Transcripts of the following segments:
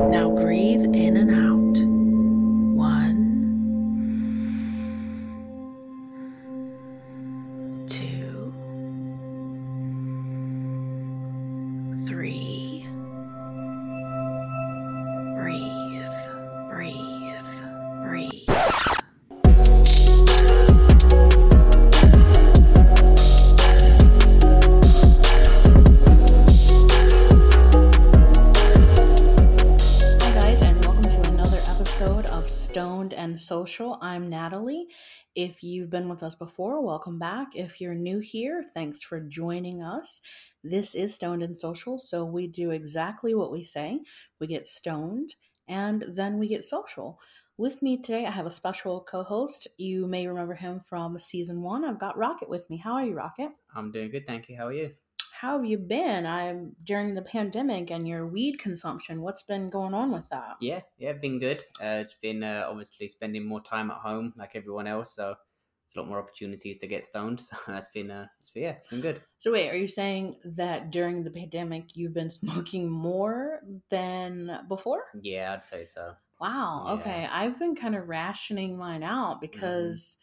Now Social. I'm Natalie. If you've been with us before, welcome back. If you're new here, thanks for joining us. This is Stoned and Social, so we do exactly what we say we get stoned and then we get social. With me today, I have a special co host. You may remember him from season one. I've got Rocket with me. How are you, Rocket? I'm doing good, thank you. How are you? How have you been? I'm during the pandemic and your weed consumption. What's been going on with that? Yeah, yeah, been good. Uh, it's been uh, obviously spending more time at home like everyone else, so it's a lot more opportunities to get stoned. So that's been, uh, it's been, yeah, it's been good. So wait, are you saying that during the pandemic you've been smoking more than before? Yeah, I'd say so. Wow. Yeah. Okay. I've been kind of rationing mine out because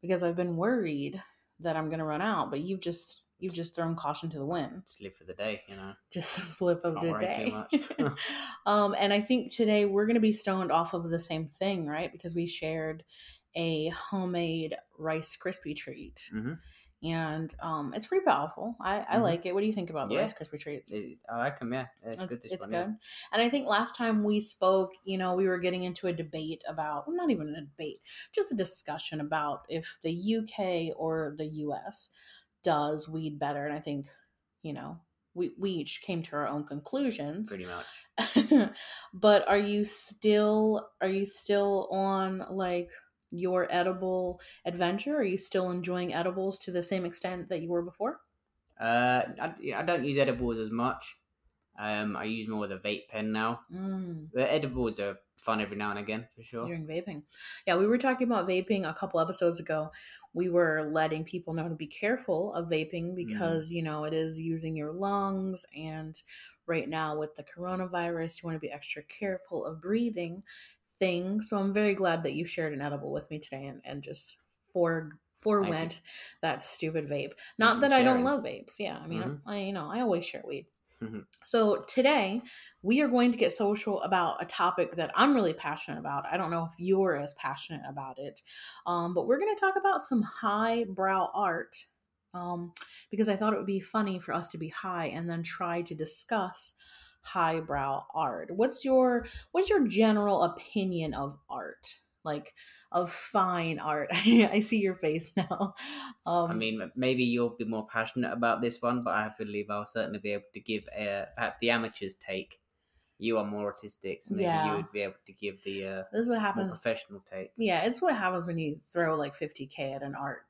because I've been worried that I'm gonna run out. But you've just you've just thrown caution to the wind. Just live for the day, you know. Just of Not the day. much. um, and I think today we're gonna be stoned off of the same thing, right? Because we shared a homemade Rice Krispie treat. hmm And um, it's pretty powerful. I, I Mhm. like it. What do you think about the Yeah. Rice Krispie treats? It, I like them, yeah it's, it's, good. This it's one, good. yeah. And I think last time we spoke, you know, we were getting into a debate about, well, not even a debate, just a discussion about if the UK or the US does weed better. And I think, you know, we, we each came to our own conclusions. Pretty much. but are you still are you still on like your edible adventure? Are you still enjoying edibles to the same extent that you were before? Uh, I, I don't use edibles as much. Um, I use more of the vape pen now. Mm. The edibles are fun every now and again, for sure. during vaping. Yeah, we were talking about vaping a couple episodes ago. We were letting people know to be careful of vaping because, you know, it is using your lungs. And right now, with the coronavirus, you want to be extra careful of breathing things. So I'm very glad that you shared an edible with me today and, and just for forewent that stupid vape. Not that I don't love vapes. Yeah, I mean, Mhm. I, you know, I always share weed. Mhm. So today we are going to get social about a topic that I'm really passionate about. I don't know if you're as passionate about it, um, but we're going to talk about some highbrow art um, because I thought it would be funny for us to be high and then try to discuss highbrow art. What's your what's your general opinion of art? Like of fine art. I see your face now. Um, I mean, maybe you'll be more passionate about this one, but I believe I'll certainly be able to give uh, perhaps the amateur's take. You are more artistic, so maybe Yeah. you would be able to give the uh, this is what happens. professional take. Yeah, it's what happens when you throw like 50k at an art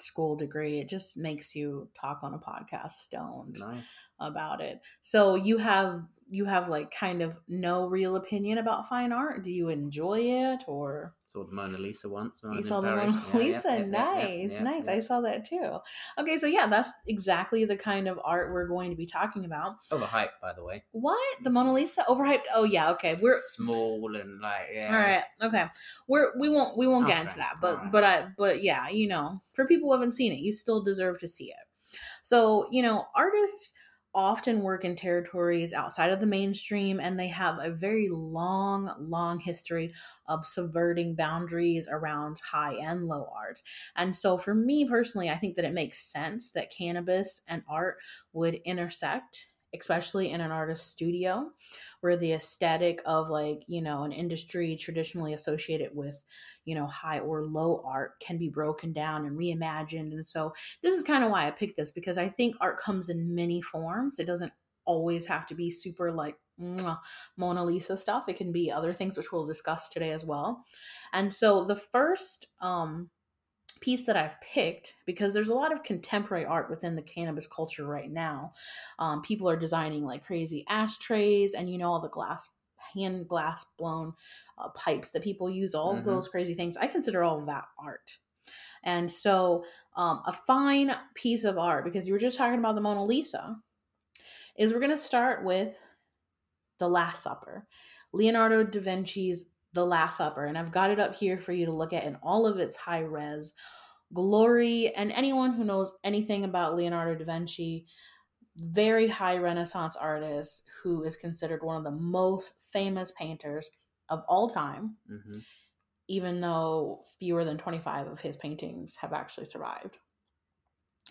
school degree. It just makes you talk on a podcast stoned Nice. about it. So you have you have like kind of no real opinion about fine art. Do you enjoy it or Saw the Mona Lisa once. You saw the Mona Paris. Yeah, Lisa? yeah, yeah, nice, yeah, nice. I saw that too. Okay, so yeah, that's exactly the kind of art we're going to be talking about. Overhyped, by the way. What the Mona Lisa overhyped? Oh yeah, okay. We're small and like yeah. All right. Okay. We're we won't we won't get into that. But alright. but I but yeah, you know, for people who haven't seen it, you still deserve to see it. So, you know, artists often work in territories outside of the mainstream and they have a very long long history of subverting boundaries around high and low art. And so for me personally, I think that it makes sense that cannabis and art would intersect especially in an artist's studio where the aesthetic of like you know an industry traditionally associated with you know high or low art can be broken down and reimagined. And so this is kind of why i picked this because i think art comes in many forms. It doesn't always have to be super like mona lisa stuff. It can be other things which we'll discuss today as well. And so the first um piece that I've picked because there's a lot of contemporary art within the cannabis culture right now. Um, people are designing like crazy ashtrays and you know all the glass hand glass blown uh, pipes that people use all of Mhm. those crazy things i consider all of that art and so um, a fine piece of art because you were just talking about the mona lisa is we're going to start with the last supper Leonardo da Vinci's The Last Supper, and I've got it up here for you to look at in all of its high res glory. And anyone who knows anything about Leonardo da Vinci, very high Renaissance artist who is considered one of the most famous painters of all time, hmm even though fewer than 25 of his paintings have actually survived.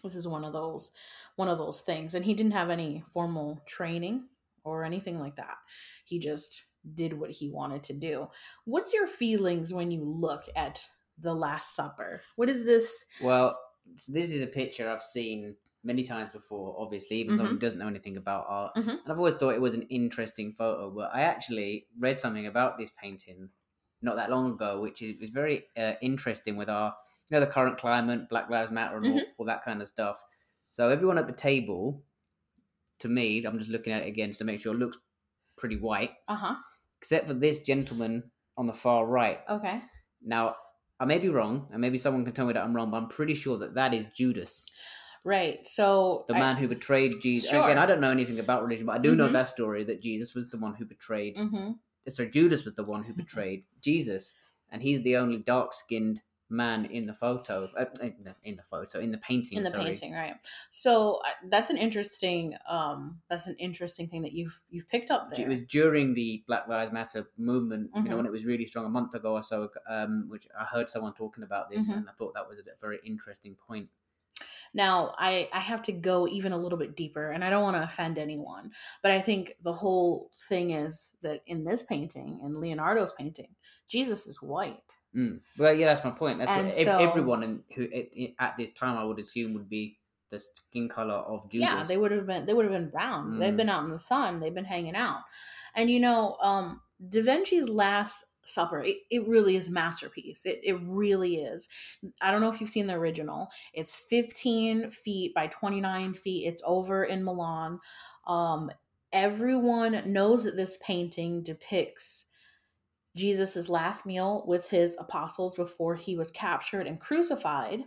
This is one of those one of those things and he didn't have any formal training or anything like that. He just did what he wanted to do. What's your feelings when you look at the last supper? What is this? Well, this is a picture I've seen many times before. Obviously, even someone Mhm. who doesn't know anything about art, Mhm. and I've always thought it was an interesting photo. But I actually read something about this painting not that long ago, which is was very uh, interesting with our, you know, the current climate, Black Lives Matter, and all, Mm-hmm. all that kind of stuff. So everyone at the table, to me, I'm just looking at it again to make sure it looks pretty white, Uh-huh. Except for this gentleman on the far right. Okay. Now, I may be wrong, and maybe someone can tell me that I'm wrong, but I'm pretty sure that that is Judas, Right. So the I- man who betrayed Jesus. Sure. Again, I don't know anything about religion, but I do know Mhm. that story that Jesus was the one who betrayed. Mhm. So Judas was the one who betrayed Jesus, and he's the only dark-skinned man in the photo, uh, in, the, in the photo, in the painting. in the sorry. painting right so uh, that's an interesting um that's an interesting thing that you've you've picked up there It was during the Black Lives Matter movement, you know, Mhm. when it was really strong a month ago or so, um, which I heard someone talking about this, Mhm. and I thought that was a very interesting point. now i i have to go even a little bit deeper and i don't want to offend anyone but i think the whole thing is that in this painting in leonardo's painting jesus is white. Mm. Well, yeah, that's my point. That's And what, so- everyone in, who at, at this time I would assume would be the skin color of Judas. yeah they would have been they would have been brown. They've Mm. been out in the sun. They've been hanging out. And you know um da vinci's last supper it, it really is a masterpiece. It, it really is. I don't know if you've seen the original. It's 15 feet by 29 feet. It's over in milan. Um everyone knows that this painting depicts jesus' last meal with his apostles before he was captured and crucified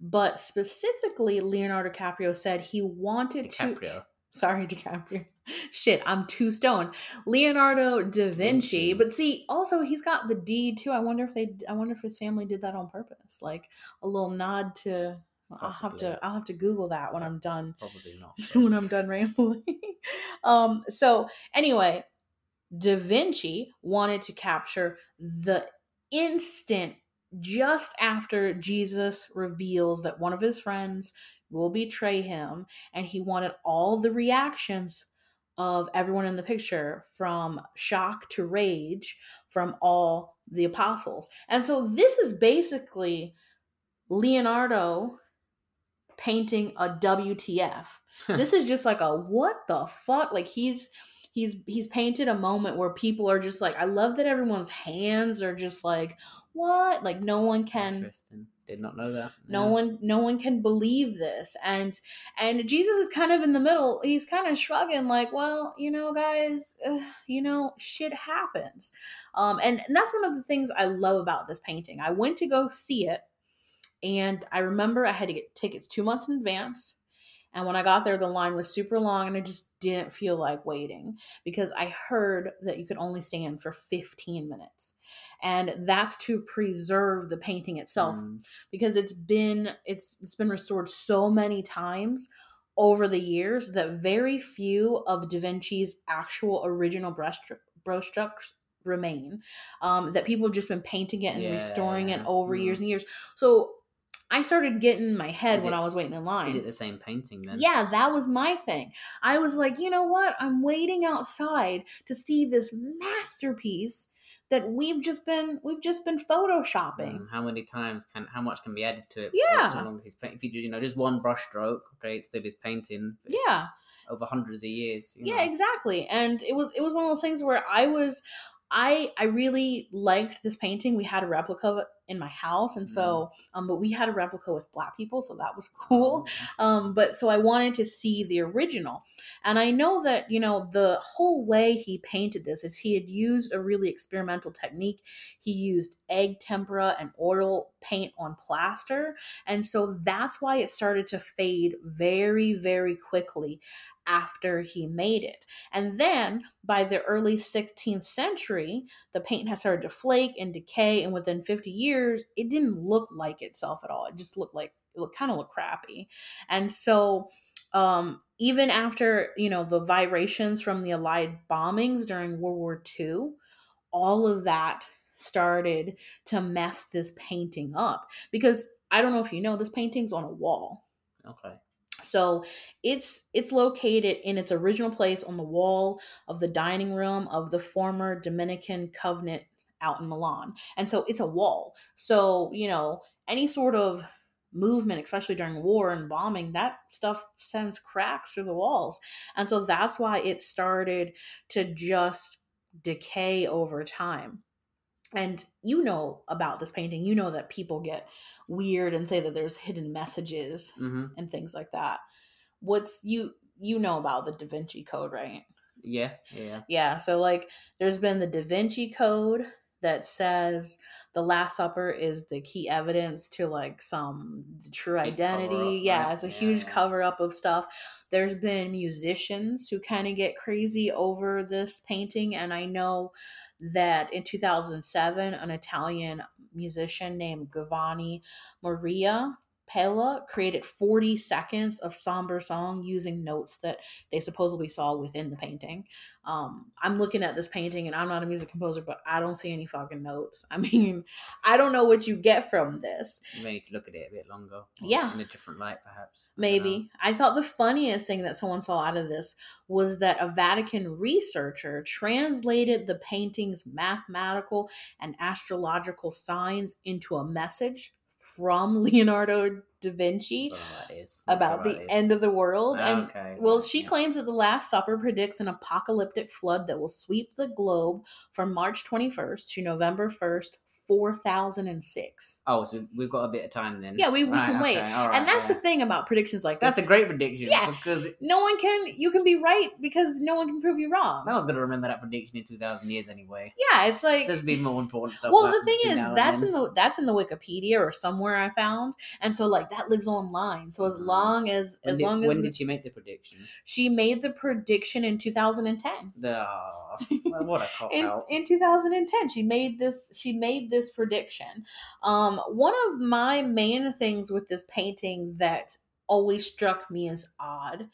but specifically leonardo DiCaprio said he wanted to DiCaprio. sorry DiCaprio shit I'm too stoned Leonardo da Vinci Vinci. but see also he's got the D too I wonder if they I wonder if his family did that on purpose like a little nod to I'll have to I'll have to google that when I'm done Probably not. when I'm done rambling. um, so anyway, Da Vinci wanted to capture the instant just after Jesus reveals that one of his friends will betray him, and he wanted all the reactions of everyone in the picture from shock to rage from all the apostles. And so this is basically Leonardo painting a WTF. this is just like a what the fuck? Like he's he's he's painted a moment where people are just like I love that everyone's hands are just like what? Like no one can. Did not know that. no one no one can believe this and and jesus is kind of in the middle he's kind of shrugging like well you know guys uh, you know shit happens um and, and that's one of the things i love about this painting i went to go see it and i remember i had to get tickets two months in advance and when i got there the line was super long and i just didn't feel like waiting because i heard that you could only stand for 15 minutes and that's to preserve the painting itself Mm. because it's been it's it's been restored so many times over the years that very few of Da Vinci's actual original brush brush strokes remain. Um, that people have just been painting it and Yeah, restoring it over Mm. years and years. So I started getting in my head Is when it- I was waiting in line. Is it the same painting then? Yeah, that was my thing. I was like, you know what? I'm waiting outside to see this masterpiece that we've just been we've just been photoshopping. Mm, how many times can how much can be added to it? Yeah. before it's his If you do, you know, just one brush stroke, okay, it's still his painting. Yeah. Over hundreds of years. You yeah know. exactly and it was it was one of those things where i was i i really liked this painting we had a replica of it in my house, and so um, but we had a replica with black people, so that was cool. Um, but so I wanted to see the original, and I know that you know the whole way he painted this is he had used a really experimental technique. He used egg tempera and oil paint on plaster, and so that's why it started to fade very very quickly after he made it. And then by the early 16th century, the paint had started to flake and decay, and within 50 years, it didn't look like itself at all. It just looked like it looked kind of looked crappy. And so um, even after you know the vibrations from the Allied bombings during World War II, all of that started to mess this painting up because I don't know if you know this painting's on a wall. Okay. So it's it's located in its original place on the wall of the dining room of the former Dominican convent out in Milan. And so it's a wall. So, you know, any sort of movement, especially during war and bombing, that stuff sends cracks through the walls. And so that's why it started to just decay over time. And you know about this painting, you know that people get weird and say that there's hidden messages hmm and things like that. What's you you know about the Da Vinci Code, right? Yeah, yeah. Yeah, so like there's been the Da Vinci Code that says the Last Supper is the key evidence to like some true identity. cover-up, yeah, right? it's a Yeah, huge cover up of stuff. There's been musicians who kind of get crazy over this painting, and I know that in 2007, an Italian musician named Giovanni Maria Pala created 40 seconds of somber song using notes that they supposedly saw within the painting. Um, I'm looking at this painting and I'm not a music composer, but I don't see any fucking notes. I mean, I don't know what you get from this. You may need to look at it a bit longer. Yeah. In a different light, perhaps. I. Maybe. I thought the funniest thing that someone saw out of this was that a Vatican researcher translated the painting's mathematical and astrological signs into a message from Leonardo da Vinci Don't know what that is. Not sure about the is. end of the world. Ah, And okay. well, she yeah. claims that the Last Supper predicts an apocalyptic flood that will sweep the globe from March 21st to November 1st, 4006. Oh, so we've got a bit of time then. Yeah, we, we Right, can wait. okay, all right, and that's yeah. the thing about predictions like this. That's a great prediction. Yeah. Because no one can you can be right because no one can prove you wrong. no one's going to remember that prediction in 2,000 years anyway. Yeah, it's like There's been more important stuff. well, the thing is that's in the that's in the Wikipedia or somewhere I found, and so like that lives online. So as Mhm. long as When as did, long as when did she make the prediction? she made the prediction in 2010. The, oh, what a cop in, out. in 2010 she made this she made this prediction. Um one of my main things with this painting that always struck me as odd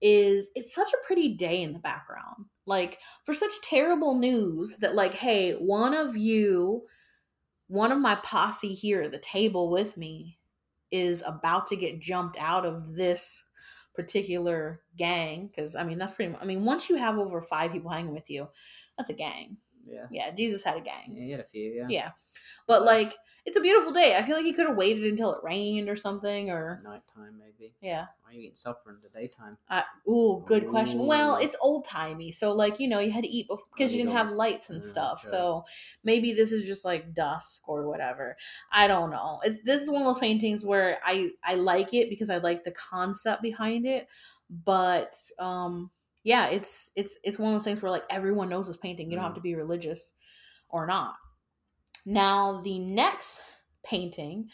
is it's such a pretty day in the background. Like for such terrible news that like hey one of you one of my posse here at the table with me is about to get jumped out of this particular gang because i mean that's pretty much i mean once you have over five people hanging with you that's a gang yeah. yeah, Jesus had a gang. Yeah, you had a few, yeah. Yeah. But Nice. like it's a beautiful day. I feel like he could have waited until it rained or something or Night time, maybe. yeah. Why are you eating supper in the daytime? Uh, ooh, good question. Well, it's old timey, so like you know you had to eat because you you didn't have lights and yeah, stuff. So maybe this is just like dusk or whatever. I don't know. It's this is one of those paintings where I I like it because I like the concept behind it, but um yeah, it's it's it's one of those things where like everyone knows this painting. You don't have Mm. to be religious or not. Now the next painting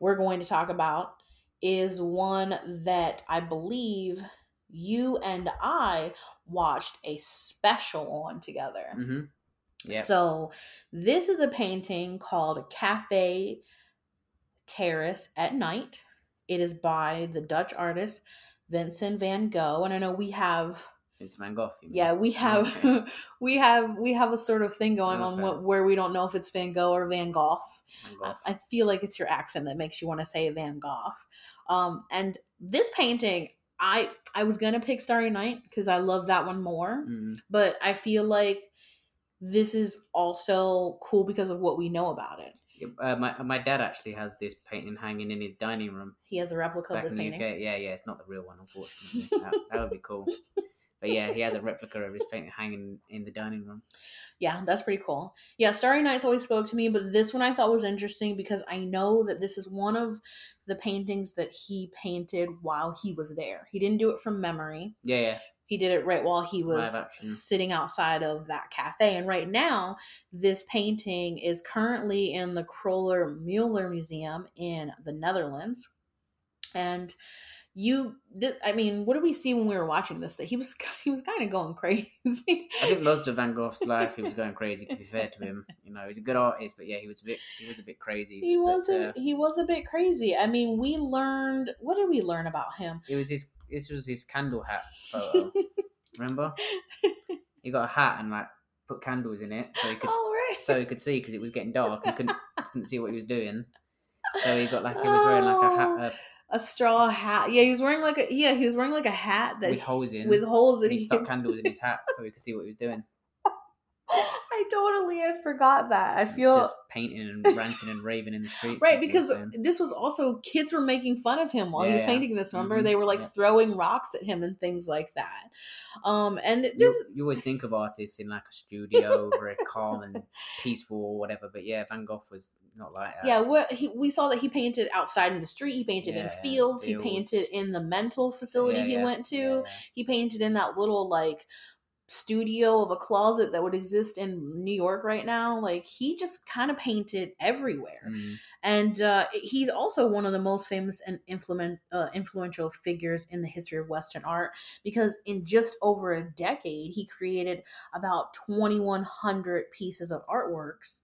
we're going to talk about is one that I believe you and I watched a special on together. Mm-hmm. Yeah. So, this is a painting called Cafe Terrace at Night. It is by the Dutch artist Vincent van Gogh. And I know we have It's Van Gogh. yeah, we have Okay. we have we have a sort of thing going on Okay. wh- where we don't know if it's Van Gogh or Van Gogh. Van I, Gogh. I feel like it's your accent that makes you want to say Van Gogh. Um, and this painting, I I was gonna pick Starry Night because I love that one more, Mm. but I feel like this is also cool because of what we know about it. Uh, my my dad actually has this painting hanging in his dining room He has a replica of this in the painting. UK. Yeah, yeah, it's not the real one, unfortunately. that, that would be cool. But yeah, he has a replica of his painting hanging in the dining room. Yeah, that's pretty cool. Yeah, Starry Nights always spoke to me, but this one I thought was interesting because I know that this is one of the paintings that he painted while he was there. He didn't do it from memory. Yeah, yeah. He did it right while he was sitting outside of that cafe. And right now, this painting is currently in the Kroller Mueller Museum in the Netherlands. And you did i mean what did we see when we were watching this that he was he was kind of going crazy I think most of Van Gogh's life, he was going crazy. To be fair to him, you know, he's a good artist, but yeah, he was a bit, he was a bit crazy. he was uh, a, he was a bit crazy i mean we learned what did we learn about him It was his. This was his candle hat photo. Remember? He got a hat and like put candles in it so he could oh right so he could see because it was getting dark. He couldn't couldn't see what he was doing. So he got like he was wearing like a hat a straw hat yeah he was wearing like a yeah he was wearing like a hat that with holes in. with holes that and he stuck candles in his hat so we could see what he was doing. I totally had forgot that. I feel Just painting and ranting and raving in the street. right because this was also kids were making fun of him while he was Yeah. painting this. Remember, Mhm. they were like Yeah. throwing rocks at him and things like that. Um, and you, this you always think of artists in like a studio, very calm and peaceful or whatever. But yeah, Van Gogh was not like that. yeah, he, we saw that he painted outside in the street. He painted in Yeah, fields. He painted in the mental facility Yeah, he yeah, went to. yeah, He painted in that little like studio of a closet that would exist in New York right now. Like he just kind of painted everywhere. Mm. and uh, he's also one of the most famous and influent, uh, influential figures in the history of Western art because in just over a decade, he created about 2,100 pieces of artworks,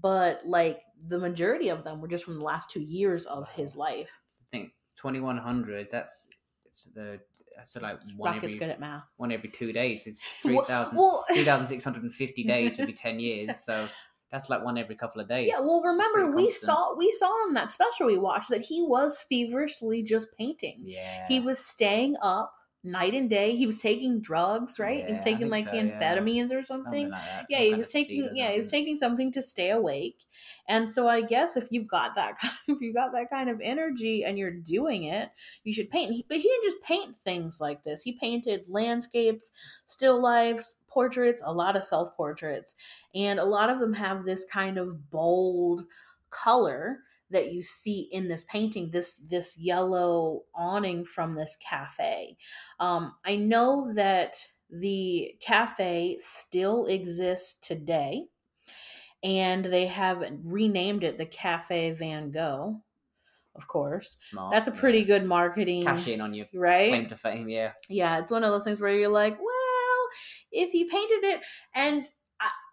but like the majority of them were just from the last two years of his life. I think twenty one hundred. That's it's the that's like one Rocket's every good at math. one every two days. It's Well- 3,000 well- 3,650 days would be ten years. So that's like one every couple of days. Yeah, well, remember we saw we saw in that special we watched that he was feverishly just painting. yeah. He was staying up night and day. He was taking drugs, right? he was taking like so, yeah. amphetamines or Something like Yeah, he was taking yeah, he was taking something to stay awake. And so I guess if you got that if you got that kind of energy and you're doing it, you should paint. He- But he didn't just paint things like this. He painted landscapes, still lifes, portraits, a lot of self-portraits, and a lot of them have this kind of bold color that you see in this painting this this yellow awning from this cafe um, i know that the cafe still exists today and they have renamed it the cafe van gogh of course Smart. that's a yeah. pretty good marketing cash in on your right claim to fame. Yeah. yeah, it's one of those things where you're like, well, if he painted it, and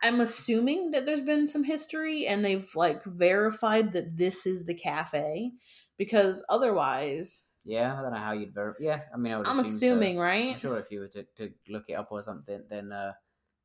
I'm assuming that there's been some history and they've like verified that this is the cafe, because otherwise, Yeah, I don't know how you'd verify. Yeah, I mean, I would. I'm assume so. assuming, right? I'm sure if you were to, to look it up or something, then uh,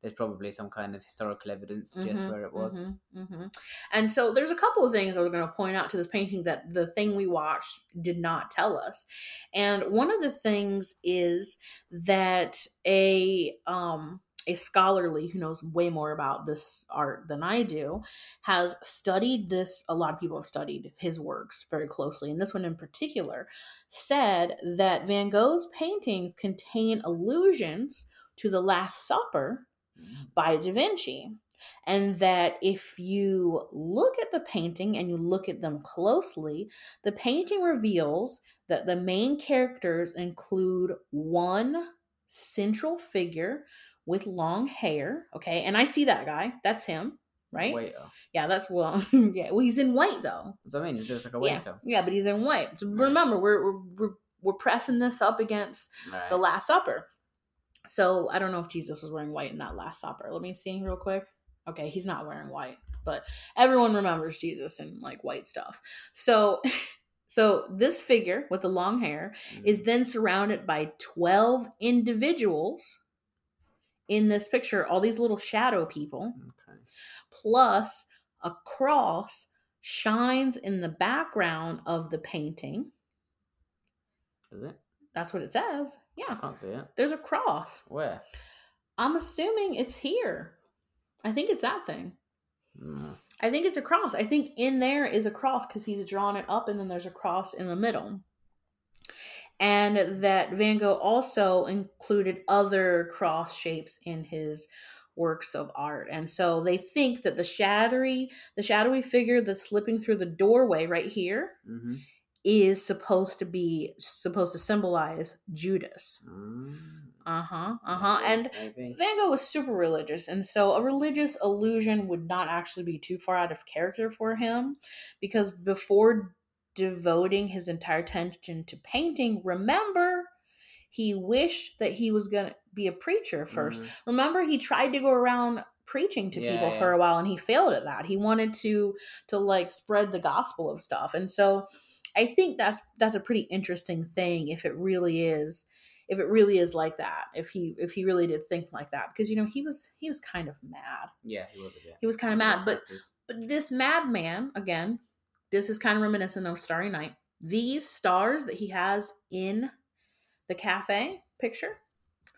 there's probably some kind of historical evidence to suggest Mhm, where it was. mhm, mhm. And so there's a couple of things that we're going to point out to this painting that the thing we watched did not tell us. And one of the things is that a um a scholarly who knows way more about this art than I do has studied this a lot of people have studied his works very closely and this one in particular said that Van Gogh's paintings contain allusions to the last supper Mm. by Da Vinci. And that if you look at the painting and you look at them closely, the painting reveals that the main characters include one central figure with long hair. Okay. And I see that guy. That's him, right? Yeah, that's well, yeah. Well, he's in white though. What I mean, he looks like a Yeah. waiter. Yeah, but he's in white. So remember, we're, we're, we're, we're pressing this up against Right. the Last Supper. So I don't know if Jesus was wearing white in that Last Supper. Let me see real quick. Okay, he's not wearing white, but everyone remembers Jesus in like white stuff. So, so this figure with the long hair is Mm. then surrounded by twelve individuals in this picture. All these little shadow people, Okay. plus a cross shines in the background of the painting. Is it? That's what it says. Yeah. I can't see it. there's a cross. Where? I'm assuming it's here. I think it's that thing. Mm. I think it's a cross. I think in there is a cross because he's drawn it up and then there's a cross in the middle. And that Van Gogh also included other cross shapes in his works of art. And so they think that the shadowy the shadowy figure that's slipping through the doorway right here Mm-hmm. is supposed to be supposed to symbolize Judas. Mm. Uh-huh. Uh-huh. And Maybe. Van Gogh was super religious, and so a religious illusion would not actually be too far out of character for him because before devoting his entire attention to painting, remember, he wished that he was going to be a preacher first. Mm. Remember, he tried to go around preaching to Yeah, people yeah. for a while and he failed at that. He wanted to to like spread the gospel of stuff. And so I think that's that's a pretty interesting thing if it really is if it really is like that. If he if he really did think like that because you know he was he was kind of mad. Yeah, he was bit. He was kind of mad, but but this madman, again, this is kind of reminiscent of Starry Night. These stars that he has in the cafe picture,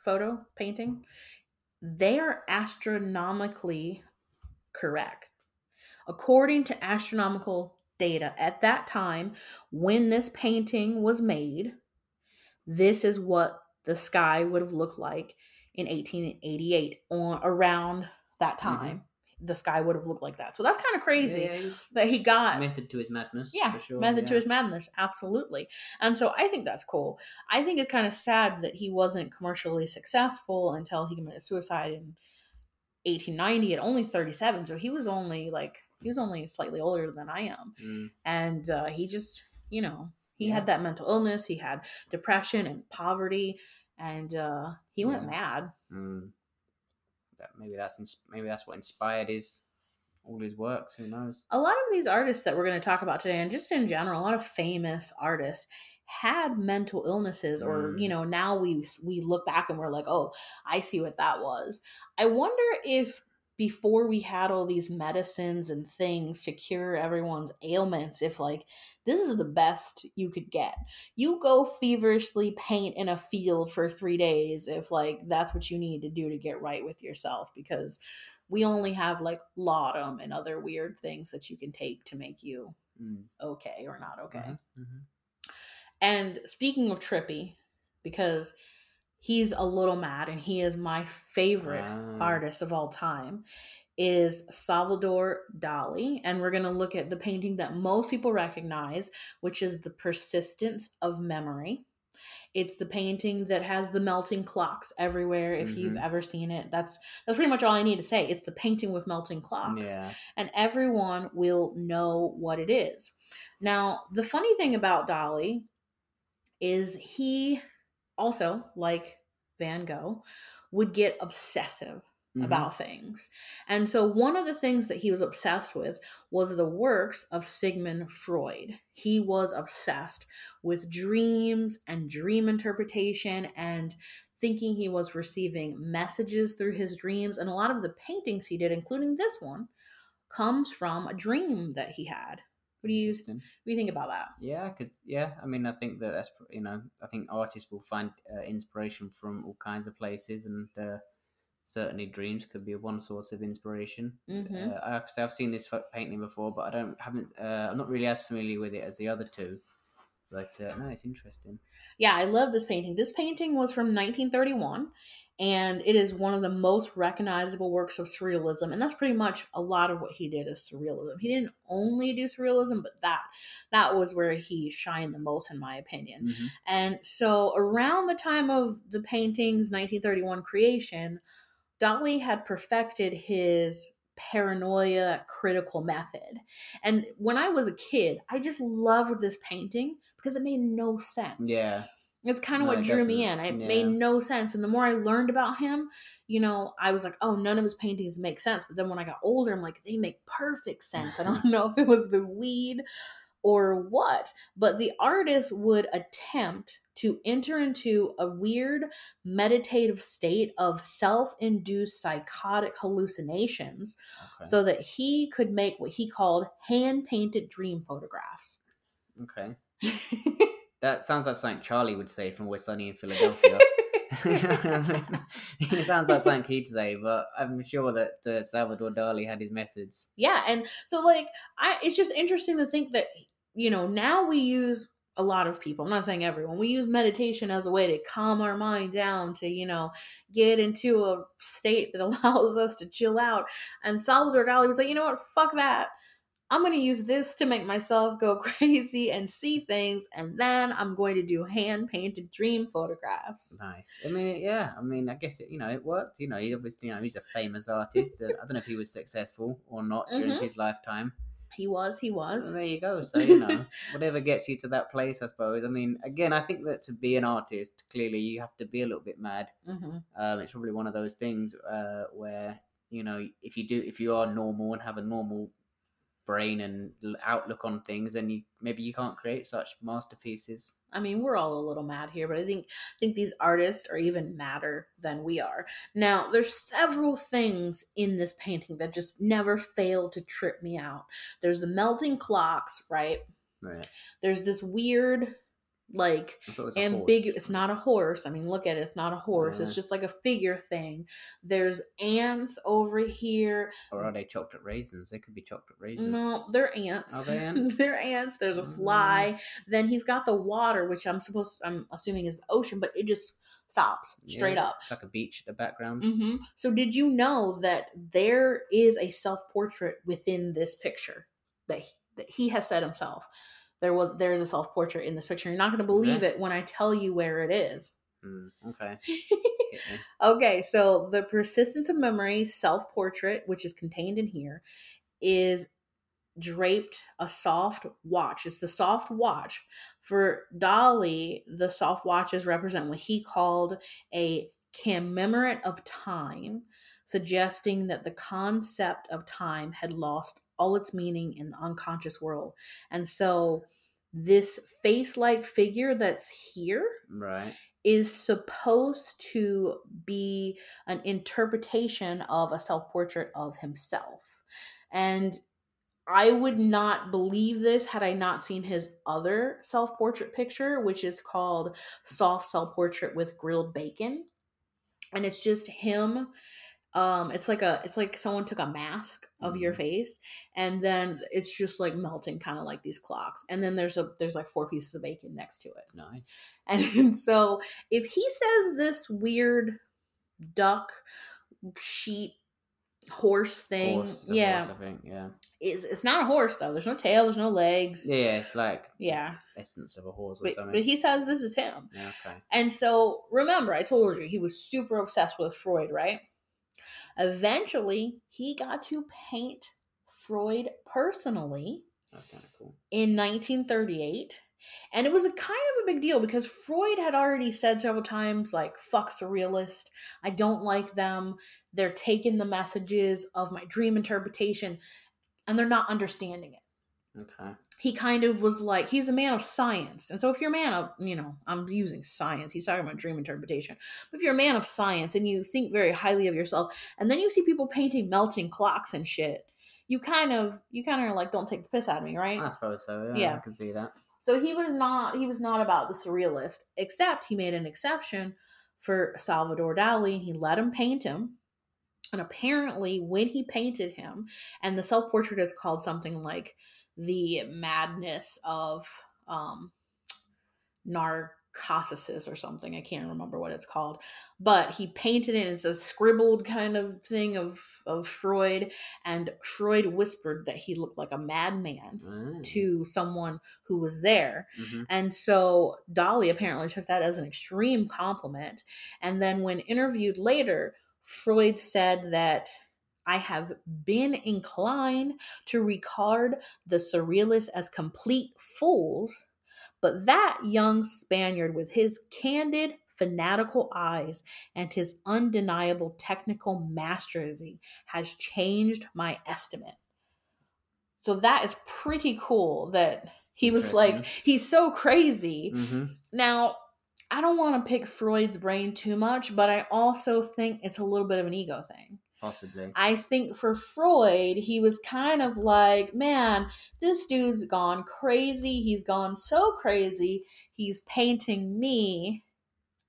photo, painting, they are astronomically correct. According to astronomical data at that time, when this painting was made, this is what the sky would have looked like in 1888 on around that mm-hmm. time the sky would have looked like that so that's kind of crazy Yeah, yeah, he that he got method to his madness. yeah for sure. method to his madness absolutely and so i think that's cool i think it's kind of sad that he wasn't commercially successful until he committed suicide in 1890 at only 37 so he was only like he was only slightly older than i am Mm. and uh, he just you know he Yeah. had that mental illness he had depression and poverty and uh, he went Yeah. mad Mm. That maybe that's maybe that's what inspired his all his works. Who knows? a lot of these artists that we're going to talk about today and just in general a lot of famous artists had mental illnesses or Mm. you know now we we look back and we're like oh i see what that was i wonder if before we had all these medicines and things to cure everyone's ailments if like this is the best you could get you go feverishly paint in a field for 3 days if like that's what you need to do to get right with yourself because we only have like laudanum and other weird things that you can take to make you Mm. okay or not okay. Mhm, mhm. And speaking of Trippy, because he's a little mad and he is my favorite Ah. artist of all time, is Salvador Dali. And we're going to look at the painting that most people recognize, which is The Persistence of Memory. It's the painting that has the melting clocks everywhere. If you've Mhm. ever seen it, that's that's pretty much all I need to say. It's the painting with melting clocks Yeah. and everyone will know what it is. Now, the funny thing about Dali is he also, like Van Gogh, would get obsessive Mhm. about things. And so one of the things that he was obsessed with was the works of Sigmund Freud. He was obsessed with dreams and dream interpretation and thinking he was receiving messages through his dreams and a lot of the paintings he did including this one comes from a dream that he had. What do you what do you think about that? Yeah, cause. Yeah, I mean, I think that that's you know, I think artists will find uh, inspiration from all kinds of places, and uh, certainly dreams could be one source of inspiration. Mhm. Uh, I say I've seen this painting before, but I don't haven't. Uh, I'm not really as familiar with it as the other two. But uh, no, it's interesting. Yeah, I love this painting. This painting was from 1931 and it is one of the most recognizable works of surrealism and that's pretty much a lot of what he did is surrealism. He didn't only do surrealism, but that that was where he shined the most in my opinion. Mhm. And so around the time of the painting's 1931 creation, Dali had perfected his paranoia critical method. And when I was a kid, I just loved this painting because it made no sense. Yeah, It's kind of No, what drew me in. It Yeah. made no sense. And the more I learned about him, you know, I was like, oh, none of his paintings make sense. But then when I got older, I'm like, they make perfect sense. I don't know if it was the weed or what. But the artist would attempt to enter into a weird meditative state of self induced psychotic hallucinations okay. so that he could make what he called hand painted dream photographs. okay. That sounds like something Charlie would say from Always Sunny in Philadelphia. it sounds like something he'd say, but I'm sure that uh, Salvador Dali had his methods. yeah and so like i it's just interesting to think that you know now we use a lot of people, I'm not saying everyone, we use meditation as a way to calm our mind down, to, you know, get into a state that allows us to chill out. And Salvador Dali was like, you know what, fuck that. I'm going to use this to make myself go crazy and see things, and then I'm going to do hand painted dream photographs. Nice. I mean, yeah. I mean, I guess it. You know, it worked. You know, he obviously, you know, he's a famous artist. I don't know if he was successful or not during Mhm. his lifetime. He was, he Well, was. there you go. So you know, whatever gets you to that place, I suppose. I mean, again, I think that to be an artist, clearly you have to be a little bit mad. hmm Um, it's probably one of those things uh, where you know, if you do, if you are normal and have a normal brain and outlook on things, then you maybe you can't create such masterpieces. I mean, we're all a little mad here, but I think I think these artists are even madder than we are. Now, there's several things in this painting that just never fail to trip me out. There's the melting clocks, right? Right. There's this weird, like I thought it was a ambiguous. It's not a horse. I mean, look at it. It's not a horse. It's just like a figure thing. There's ants over here. Or are they chocolate raisins? They could be chocolate raisins. No, they're ants. Are they ants? they're ants. There's a Mm. fly. Then he's got the water, which I'm supposed. I'm assuming is the ocean, but it just stops straight Yeah, up. It's like a beach in the background. hmm So, did you know that there is a self portrait within this picture that he, that he has said himself? There was there is a self portrait in this picture. You're not going to believe it when I tell you where it is. Mm, okay. Okay, so the persistence of memory self portrait, which is contained in here, is draped a soft watch. It's the soft watch. For Dali, the soft watches represent what he called a camembert of time, suggesting that the concept of time had lost all its meaning in the unconscious world. And so this face like figure that's here Right. is supposed to be an interpretation of a self portrait of himself. And I would not believe this had I not seen his other self portrait picture, which is called Soft Self Portrait with Grilled Bacon. And it's just him. Um, it's like a it's like someone took a mask of your Mhm. face and then it's just like melting kind of like these clocks. And then there's a there's like four pieces of bacon next to it. Nice. And so if he says this weird duck sheep horse thing, Horse, yeah, horse, I think. Yeah. it's, it's not a horse though. There's no tail, there's no legs. Yeah, yeah, it's like Yeah. essence of a horse or But, something. but he says this is him. yeah, okay. And so remember, I told you he was super obsessed with Freud, right? Eventually, he got to paint Freud personally That's kind of cool. in 1938 and it was a kind of a big deal because freud had already said several times like fuck surrealist i don't like them. They're taking the messages of my dream interpretation and they're not understanding it Okay. he kind of was like he's a man of science and so if you're a man of you know i'm using science he's talking about dream interpretation but if you're a man of science and you think very highly of yourself and then you see people painting melting clocks and shit you kind of you kind of like don't take the piss out of me right I suppose so. Yeah, Yeah. I can see that. so he was not he was not about the surrealist, except he made an exception for Salvador Dali. And he let him paint him. And apparently when he painted him, and the self-portrait is called something like the madness of um narcosis or something. I can't remember what it's called. But he painted it as a scribbled kind of thing of of Freud, and Freud whispered that he looked like a madman Mm. to someone who was there. Mhm. And so Dali apparently took that as an extreme compliment. And then when interviewed later, Freud said that I have been inclined to regard the surrealists as complete fools, but that young Spaniard with his candid, fanatical eyes and his undeniable technical mastery has changed my estimate. So that is pretty cool that he was like, he's so crazy. Mhm. Now, I don't want to pick Freud's brain too much, but I also think it's a little bit of an ego thing. Possibly. I think for Freud, he was kind of like, man, this dude's gone crazy. He's gone so crazy. He's painting me.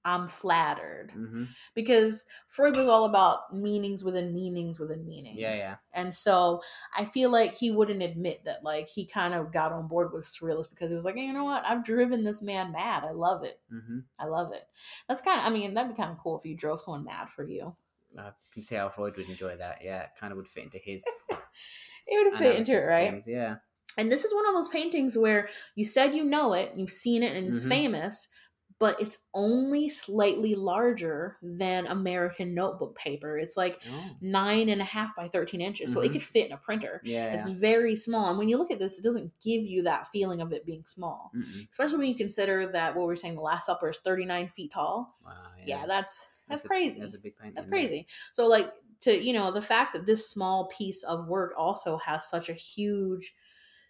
I'm flattered. hmm Because Freud was all about meanings within meanings within meanings. Yeah, yeah. And so I feel like he wouldn't admit that like he kind of got on board with Surrealist because he was like, you know what? I've driven this man mad. I love it. hmm I love it. That's kind of I mean, that'd be kind of cool if you drove someone mad for you. I can see how Freud would enjoy that. Yeah, it kind of would fit into his. It would fit into it, right? things, Yeah. And this is one of those paintings where you said you know it, you've seen it, and it's Mhm. famous, but it's only slightly larger than American notebook paper. It's like Oh. nine and a half by 13 inches. So it Mhm. could fit in a printer. Yeah. It's very small. And when you look at this, it doesn't give you that feeling of it being small. Mm-mm. Especially when you consider that what we are saying, the Last Supper is 39 feet tall. Wow. Yeah, that's that's, crazy. That's a big painting. That's crazy. So like to you know the fact that this small piece of work also has such a huge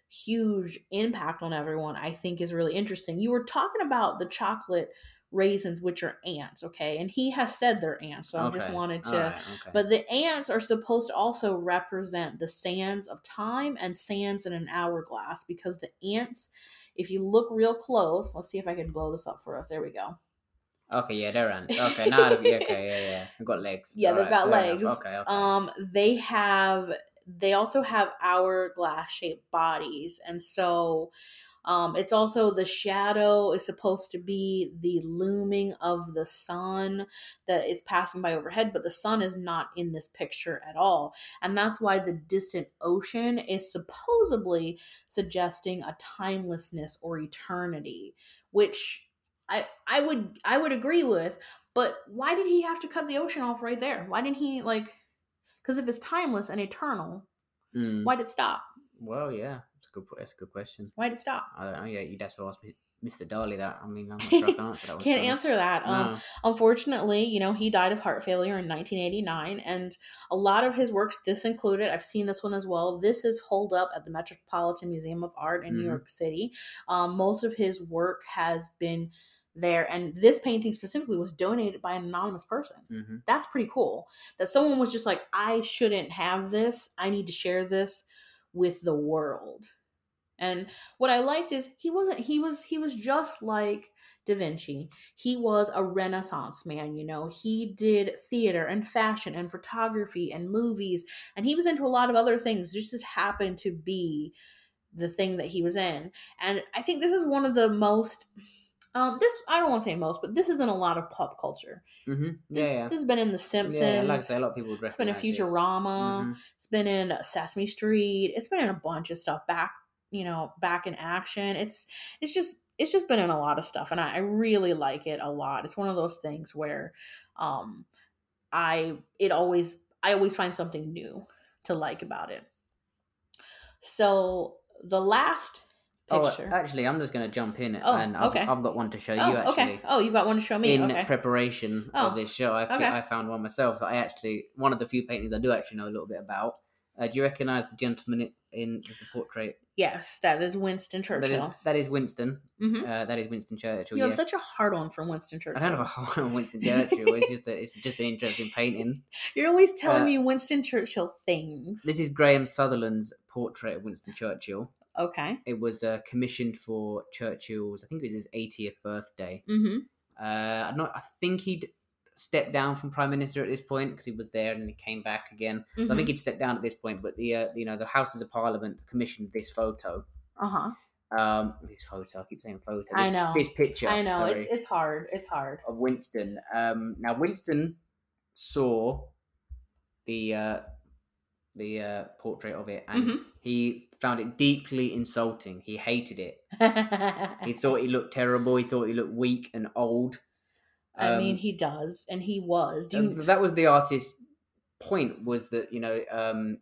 huge impact on everyone I think is really interesting. You were talking about the chocolate raisins which are ants, okay? And he has said they're ants. So I just wanted to Alright, okay. but the ants are supposed to also represent the sands of time and sands in an hourglass because the ants if you look real close, let's see if I can blow this up for us. There we go. Okay, yeah, they're ants. Okay, now okay, yeah, yeah. They've got legs. Yeah, they've Alright, got enough. legs. Okay, okay. Um, they have they also have hourglass shaped bodies, and so um, it's also the shadow is supposed to be the looming of the sun that is passing by overhead, but the sun is not in this picture at all, and that's why the distant ocean is supposedly suggesting a timelessness or eternity, which I I would I would agree with. But why did he have to cut the ocean off right there? Why didn't he like? Because if it's timeless and eternal, Mm. why did it stop? Well, yeah, it's a good. That's a good question. Why did it stop? I don't know. Yeah, you'd have to ask me- Mr. Dali that. I mean, I'm not sure I can answer that. one, Can't answer that. Um, unfortunately, you know, he died of heart failure in 1989, and a lot of his works, this included, I've seen this one as well. This is holed up at the Metropolitan Museum of Art in New Mhm. York City. Um, most of his work has been there, and this painting specifically was donated by an anonymous person. hmm That's pretty cool. That someone was just like, I shouldn't have this. I need to share this with the world. And what I liked is he wasn't he was he was just like Da Vinci. He was a renaissance man, you know. He did theater and fashion and photography and movies and he was into a lot of other things just just happened to be the thing that he was in. And I think this is one of the most um this I don't want to say most, but this is in a lot of pop culture. hmm This, Yeah, yeah. this has been in The Simpsons. Yeah, like I say, a lot of people it's been in. Futurama. Mhm. It's been in Sesame Street. It's been in a bunch of stuff back, you know, back in action. It's it's just it's just been in a lot of stuff, and I, I really like it a lot. It's one of those things where, um, I it always I always find something new to like about it. So the last Oh, actually, I'm just going to jump in, Oh, and I've, okay. I've got one to show oh, you. Actually, okay. Oh, you've got one to show me. in okay. preparation Oh, of this show, I, okay. I found one myself that I actually one of the few paintings I do actually know a little bit about. Uh, do you recognise the gentleman in, the portrait? yes, that is Winston That is, Churchill. that is Winston. hmm Uh, that is Winston Churchill. You have yes. such a hard on for Winston Churchill. I don't have a hard on Winston Churchill. It's just a, it's just an interesting painting. You're always telling Uh, me Winston Churchill things. This is Graham Sutherland's portrait of Winston Churchill. Okay. It was uh, commissioned for Churchill's. I think it was his 80th birthday. Mm-hmm. Uh, I'm not. I think he'd stepped down from prime minister at this point because he was there and he came back again. So I Mm-hmm. think he'd stepped down at this point. But the uh, you know the Houses of Parliament commissioned this photo. Uh huh. Um, this photo. I keep saying photo. I This- know. this picture. I know sorry, it's it's hard. It's hard. of Winston. Um, now Winston saw the uh, the uh, portrait of it and Mhm. he found it deeply insulting. He hated it. He thought he looked terrible. He thought he looked weak and old. I mean, Um, he does, and he was. Do you? that was the artist's point was that you know um,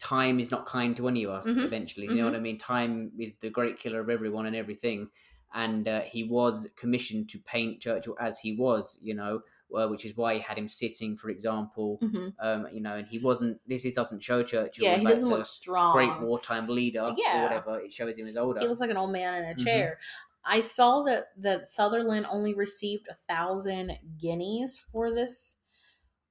time is not kind to any of us Mhm, eventually you know what i mean time is the great killer of everyone and everything and uh, he was commissioned to paint churchill as he was you know uh, which is why he had him sitting for example Mhm. um, you know and he wasn't this is, doesn't show churchill Yeah, he like doesn't look strong. great wartime leader Yeah. or whatever it shows him as older He looks like an old man in a Mhm. chair. I saw that that Sutherland only received a thousand guineas for this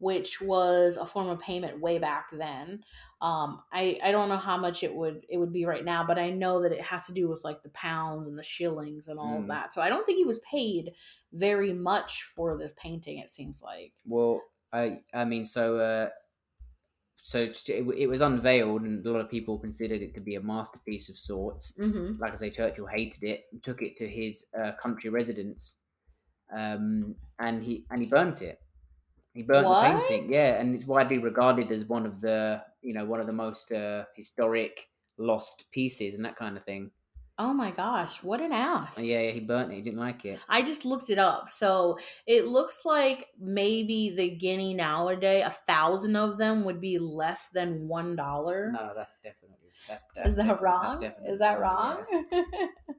which was a form of payment way back then. Um, I I don't know how much it would it would be right now, but I know that it has to do with like the pounds and the shillings and all of Mm. that. So I don't think he was paid very much for this painting. It seems like. Well, I I mean, so uh, so it, it was unveiled, and a lot of people considered it to be a masterpiece of sorts. Mm-hmm. Like I say, Churchill hated it, took it to his uh, country residence, um, and he and he burnt it. He burnt What? the painting, yeah, and it's widely regarded as one of the you know one of the most uh, historic lost pieces and that kind of thing. Oh my gosh, what an ass! Yeah, yeah, he burnt it. He didn't like it. I just looked it up. So it looks like maybe the guinea nowadays, a thousand of them would be less than one dollar. No, that's definitely that's, that's Is that definitely- wrong? Is that wrong, wrong? yeah.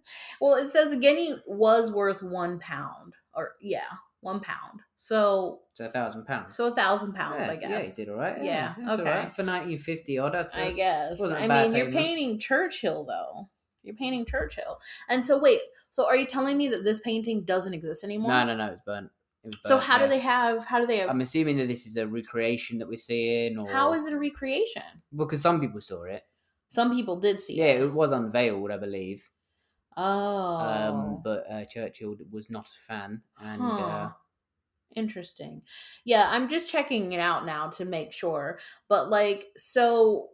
well, it says a guinea was worth one pound, or yeah, one pound. So So a thousand pounds. so a thousand pounds, I guess. Yeah, he did all right. Yeah, that's okay. all right. For 1950 odd, that's I guess. I mean, you're painting Churchill though. You're painting Churchill, and so wait. So are you telling me that this painting doesn't exist anymore? No, no, no, it's burnt. It was So burnt, how do they have? How do they? Have, I'm assuming that this is a recreation that we're seeing, or how is it a recreation? because some people saw it. Some people did see it. Yeah, it. it was unveiled, I believe. Oh, Um, but uh, Churchill was not a fan, and uh, interesting. Yeah, I'm just checking it out now to make sure. But like, so,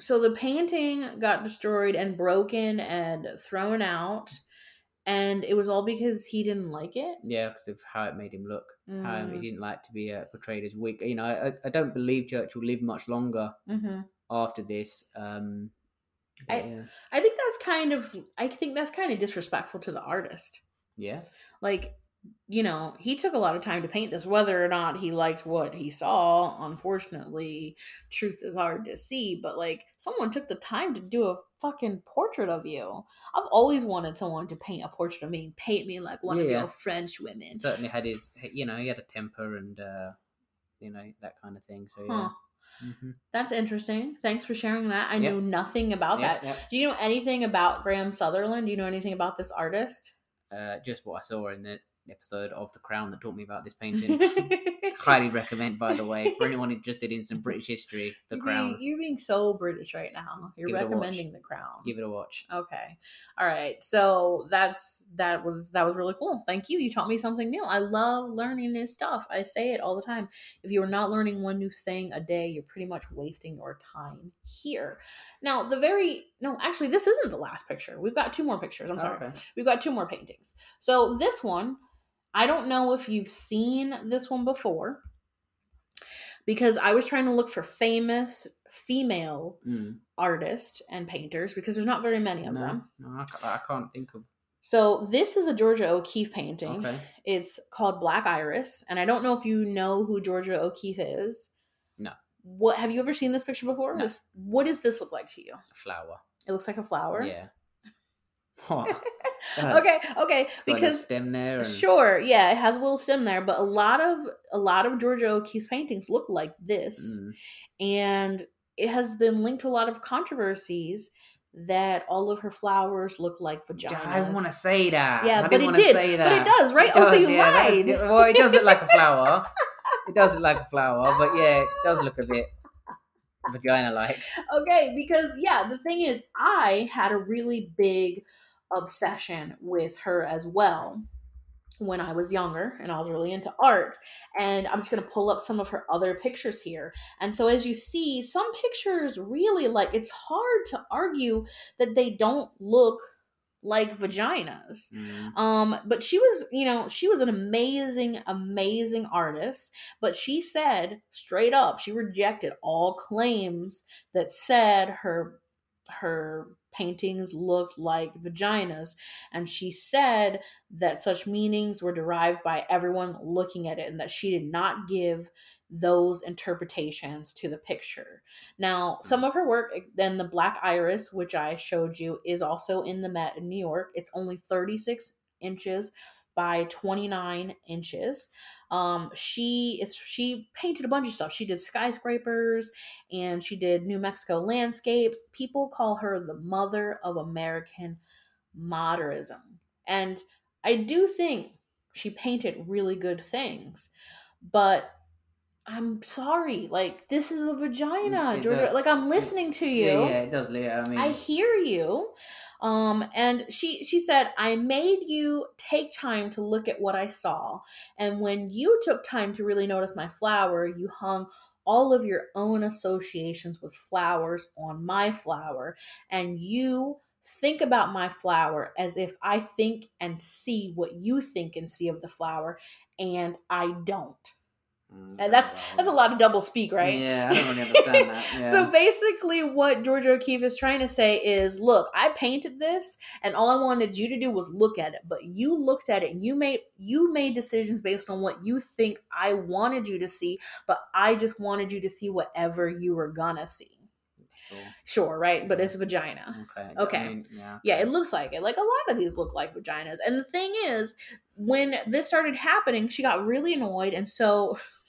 so the painting got destroyed and broken and thrown out, and it was all because he didn't like it. yeah, because of how it made him look. How he Mm, didn't like to be uh, portrayed as weak. You know, I, I don't believe Churchill lived much longer mhm. after this. Um, but I- I think that's kind of. I think that's kind of disrespectful to the artist. yeah, like you know he took a lot of time to paint this whether or not he liked what he saw unfortunately truth is hard to see but like someone took the time to do a fucking portrait of you i've always wanted someone to paint a portrait of me paint me like one of Yeah. your french women certainly had his. You know, he had a temper and uh, you know that kind of thing. So yeah. huh Mhm. that's interesting thanks for sharing that i Yep. knew nothing about Yeah, that yeah. do you know anything about graham sutherland do you know anything about this artist Uh, just what I saw in the episode of The Crown that taught me about this painting. Highly recommend, by the way, for anyone interested in some British history. The you're Crown. being, you're being so british right now you're Give it a watch. recommending the crown Give it a watch. Okay. All right. So that's that was that was really cool. Thank you. You taught me something new. I love learning new stuff. I say it all the time. If you're not learning one new thing a day, you're pretty much wasting your time here. Now, the very no, actually this isn't the last picture. We've got two more pictures. I'm sorry. Okay. We've got two more paintings. So this one, I don't know if you've seen this one before because I was trying to look for famous female Mm. artists and painters because there's not very many of No, them. no, I I can't think of. So this is a Georgia O'Keeffe painting. Okay. It's called Black Iris, and I don't know if you know who Georgia O'Keeffe is. No. What have you ever seen this picture before? No. This, what does this look like to you? A flower. It looks like a flower. Yeah. That's okay, okay, because stem there. And, sure, yeah, it has a little stem there, but a lot of a lot of Georgia O'Keeffe's paintings look like this, Mm. and it has been linked to a lot of controversies that all of her flowers look like vaginas. I want to say that. Yeah, I but it did. But it does, right? It Oh, so you yeah, lied. well, it does look like a flower. it does look like a flower, but yeah, it does look a bit vagina-like. okay because yeah the thing is i had a really big obsession with her as well when i was younger and i was really into art. And i'm just going to pull up some of her other pictures here. And so as you see some pictures really like it's hard to argue that they don't look like vaginas. Mm. um but she was you know she was an amazing amazing artist. But she said straight up she rejected all claims that said her her paintings looked like vaginas. And she said that such meanings were derived by everyone looking at it and that she did not give those interpretations to the picture. Now some of her work eh, then the black iris which i showed you is also in the met in new york. It's only 36 inches by 29 inches. Um she is she painted a bunch of stuff. She did skyscrapers and she did new mexico landscapes. People call her the mother of american modernism. And i do think she painted really good things but I'm sorry. Like this is a vagina, It Georgia. does- Like I'm listening to you. Yeah, yeah, it does, Leah. I mean, I hear you. Um, and she she said, I made you take time to look at what I saw. And when you took time to really notice my flower, you hung all of your own associations with flowers on my flower. And you think about my flower as if I think and see what you think and see of the flower, and I don't. Mm, And that's that's a lot of double speak, right? Yeah, I don't really understand that. Yeah. So basically, what Georgia O'Keeffe is trying to say is, look, I painted this, and all I wanted you to do was look at it. But you looked at it, and you made you made decisions based on what you think I wanted you to see. But I just wanted you to see whatever you were gonna see. Cool. Sure, right? But it's vagina. Okay. Okay. I mean, yeah. Yeah, it looks like it. Like a lot of these look like vaginas. And the thing is, when this started happening, she got really annoyed. And so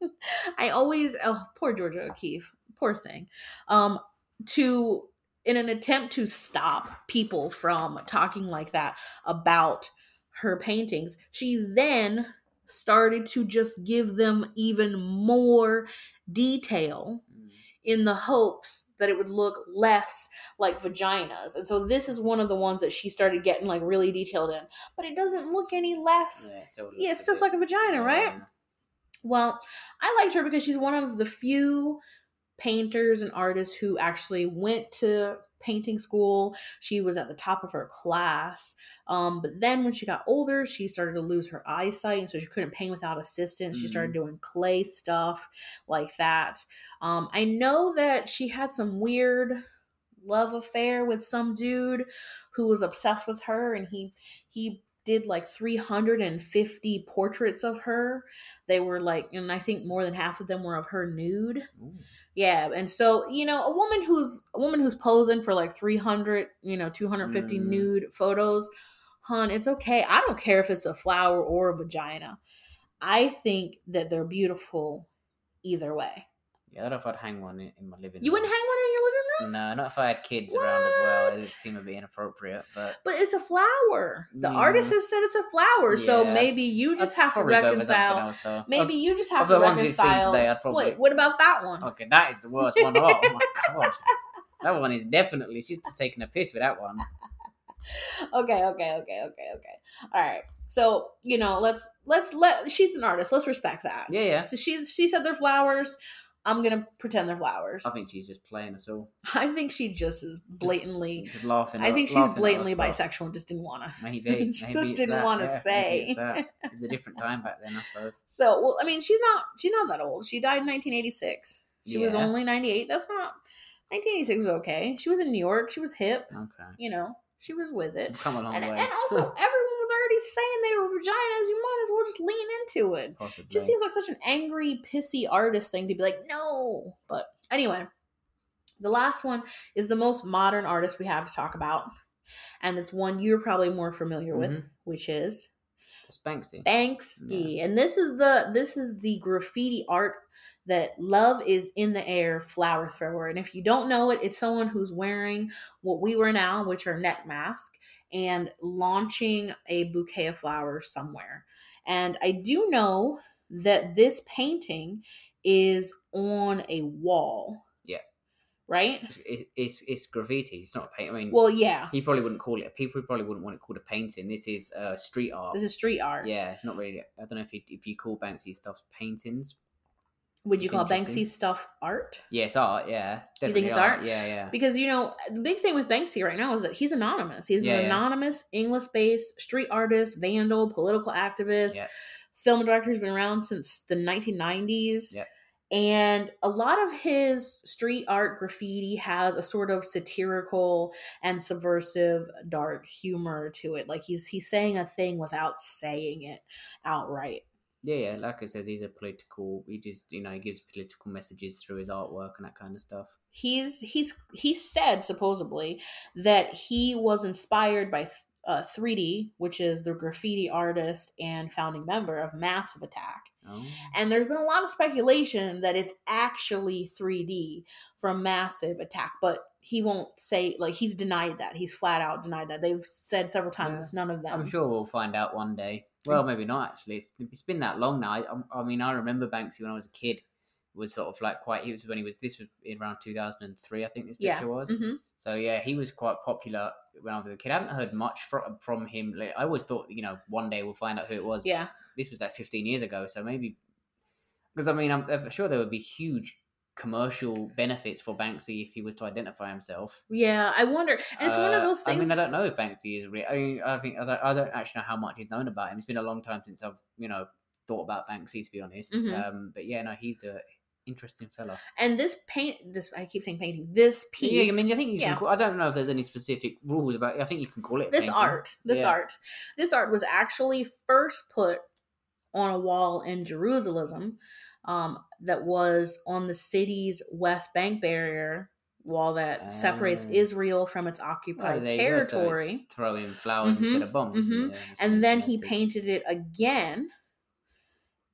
I always, oh, poor Georgia O'Keeffe, poor thing. Um, to, in an attempt to stop people from talking like that about her paintings, she then started to just give them even more detail Mm. in the hopes that it would look less like vaginas. And so this is one of the ones that she started getting like really detailed in. But it doesn't look any less. Yeah, it still Yeah, it looks still looks like a vagina, right? Well, I liked her because she's one of the few painters and artists who actually went to painting school. She was at the top of her class. Um, but then when she got older, she started to lose her eyesight, and so she couldn't paint without assistance. She started doing clay stuff like that. Um, I know that she had some weird love affair with some dude who was obsessed with her, and he he did like 350 portraits of her. They were like, and I think more than half of them were of her nude. Ooh. Yeah, and so you know, a woman who's a woman who's posing for like 300, you know, 250 Mm. nude photos, hun, it's okay. I don't care if it's a flower or a vagina. I think that they're beautiful either way. Yeah, I don't know if I'd hang one in, in my living room. You room. wouldn't hang one in your living room, No, not if I had kids around as well. It would seem a bit inappropriate, but but it's a flower. The Mm. artist has said it's a flower, so maybe you just I'd have to probably go for something reconcile. else. Maybe you just have of to the ones we've seen reconcile. today, I'd probably- Wait, what about that one? Okay, that is the worst one of all. Oh my god. That one is definitely she's just taking a piss with that one. okay, okay, okay, okay, okay. All right. So you know, let's let's let she's an artist. Let's respect that. Yeah, yeah. So she's she said they're flowers. I'm gonna pretend they're flowers. I think she's just playing us all. I think she just is blatantly. Just laughing. I think she's blatantly bisexual and just didn't wanna. Maybe. She maybe just didn't that, wanna yeah, say. it's that. It was a different time back then, I suppose. So well, I mean, she's not she's not that old. She died in 1986. She was only 98. That's not 1986 was okay. She was in New York. She was hip. Okay. You know, she was with it. Come a long And, and also, everyone was already saying they were vaginas. You might as well just lean into it. Possibly. just seems like such an angry, pissy artist thing to be like, no. But anyway, the last one is the most modern artist we have to talk about. And it's one you're probably more familiar with, Mhm. which is It's Banksy. Banksy. And this is the this is the graffiti art that love is in the air flower thrower. And if you don't know it, it's someone who's wearing what we wear now, which are neck mask, and launching a bouquet of flowers somewhere. And I do know that this painting is on a wall. Yeah. Right? It's, it's it's graffiti. It's not a paint. I mean, Well, yeah. he probably wouldn't call it. People probably wouldn't want it called a painting. This is uh, street art. This is street art. yeah, it's not really. I don't know if you, if you call Banksy stuff paintings. Would you call. Banksy stuff art? Yeah, art. Yeah, You think it's art? Yeah, yeah. Because you know the big thing with Banksy right now is that he's anonymous. He's Yeah, an yeah. anonymous English-based street artist, vandal, political activist, Yeah. film director who's been around since the 1990s. Yeah. And a lot of his street art graffiti has a sort of satirical and subversive dark humor to it. Like he's he's saying a thing without saying it outright. Yeah, yeah. Like I says, he's a political. He just, you know, he gives political messages through his artwork and that kind of stuff. he's he's he said supposedly that he was inspired by uh, 3D, which is the graffiti artist and founding member of Massive Attack. Oh, And there's been a lot of speculation that it's actually 3D from Massive Attack, but he won't say like he's denied that. He's flat out denied that. They've said several times Yeah. it's none of them. I'm sure we'll find out one day. Well, maybe not actually. It's, it's been that long now. I, I mean, I remember Banksy when I was a kid. Was sort of like quite. He was when he was. This was in around 2003, I think. This Yeah. picture was. hmm So yeah, he was quite popular when I was a kid. I haven't heard much from from him. Like, I always thought, you know, one day we'll find out who it was. Yeah. This was like 15 years ago, so maybe because I mean, I'm, I'm sure there would be huge commercial benefits for Banksy if he was to identify himself. Yeah. I wonder. And it's one of those things. I mean, I don't know if Banksy is real. I mean, I think I don't, I don't actually know how much he's known about him. It's been a long time since I've you know thought about Banksy to be honest. Mhm. Um, but yeah, no, he's a interesting fella. and this paint, this I keep saying painting. This piece. Yeah, I mean, I think you yeah. can. Call, I don't know if there's any specific rules about. it. I think you can call it this painting. art this Yeah. art this art was actually first put on a wall in jerusalem um, that was on the city's west bank barrier wall that separates Ah. israel from its occupied you go, so territory throwing flowers Mhm, instead of bombs. mhm. Yeah, and then he painted it again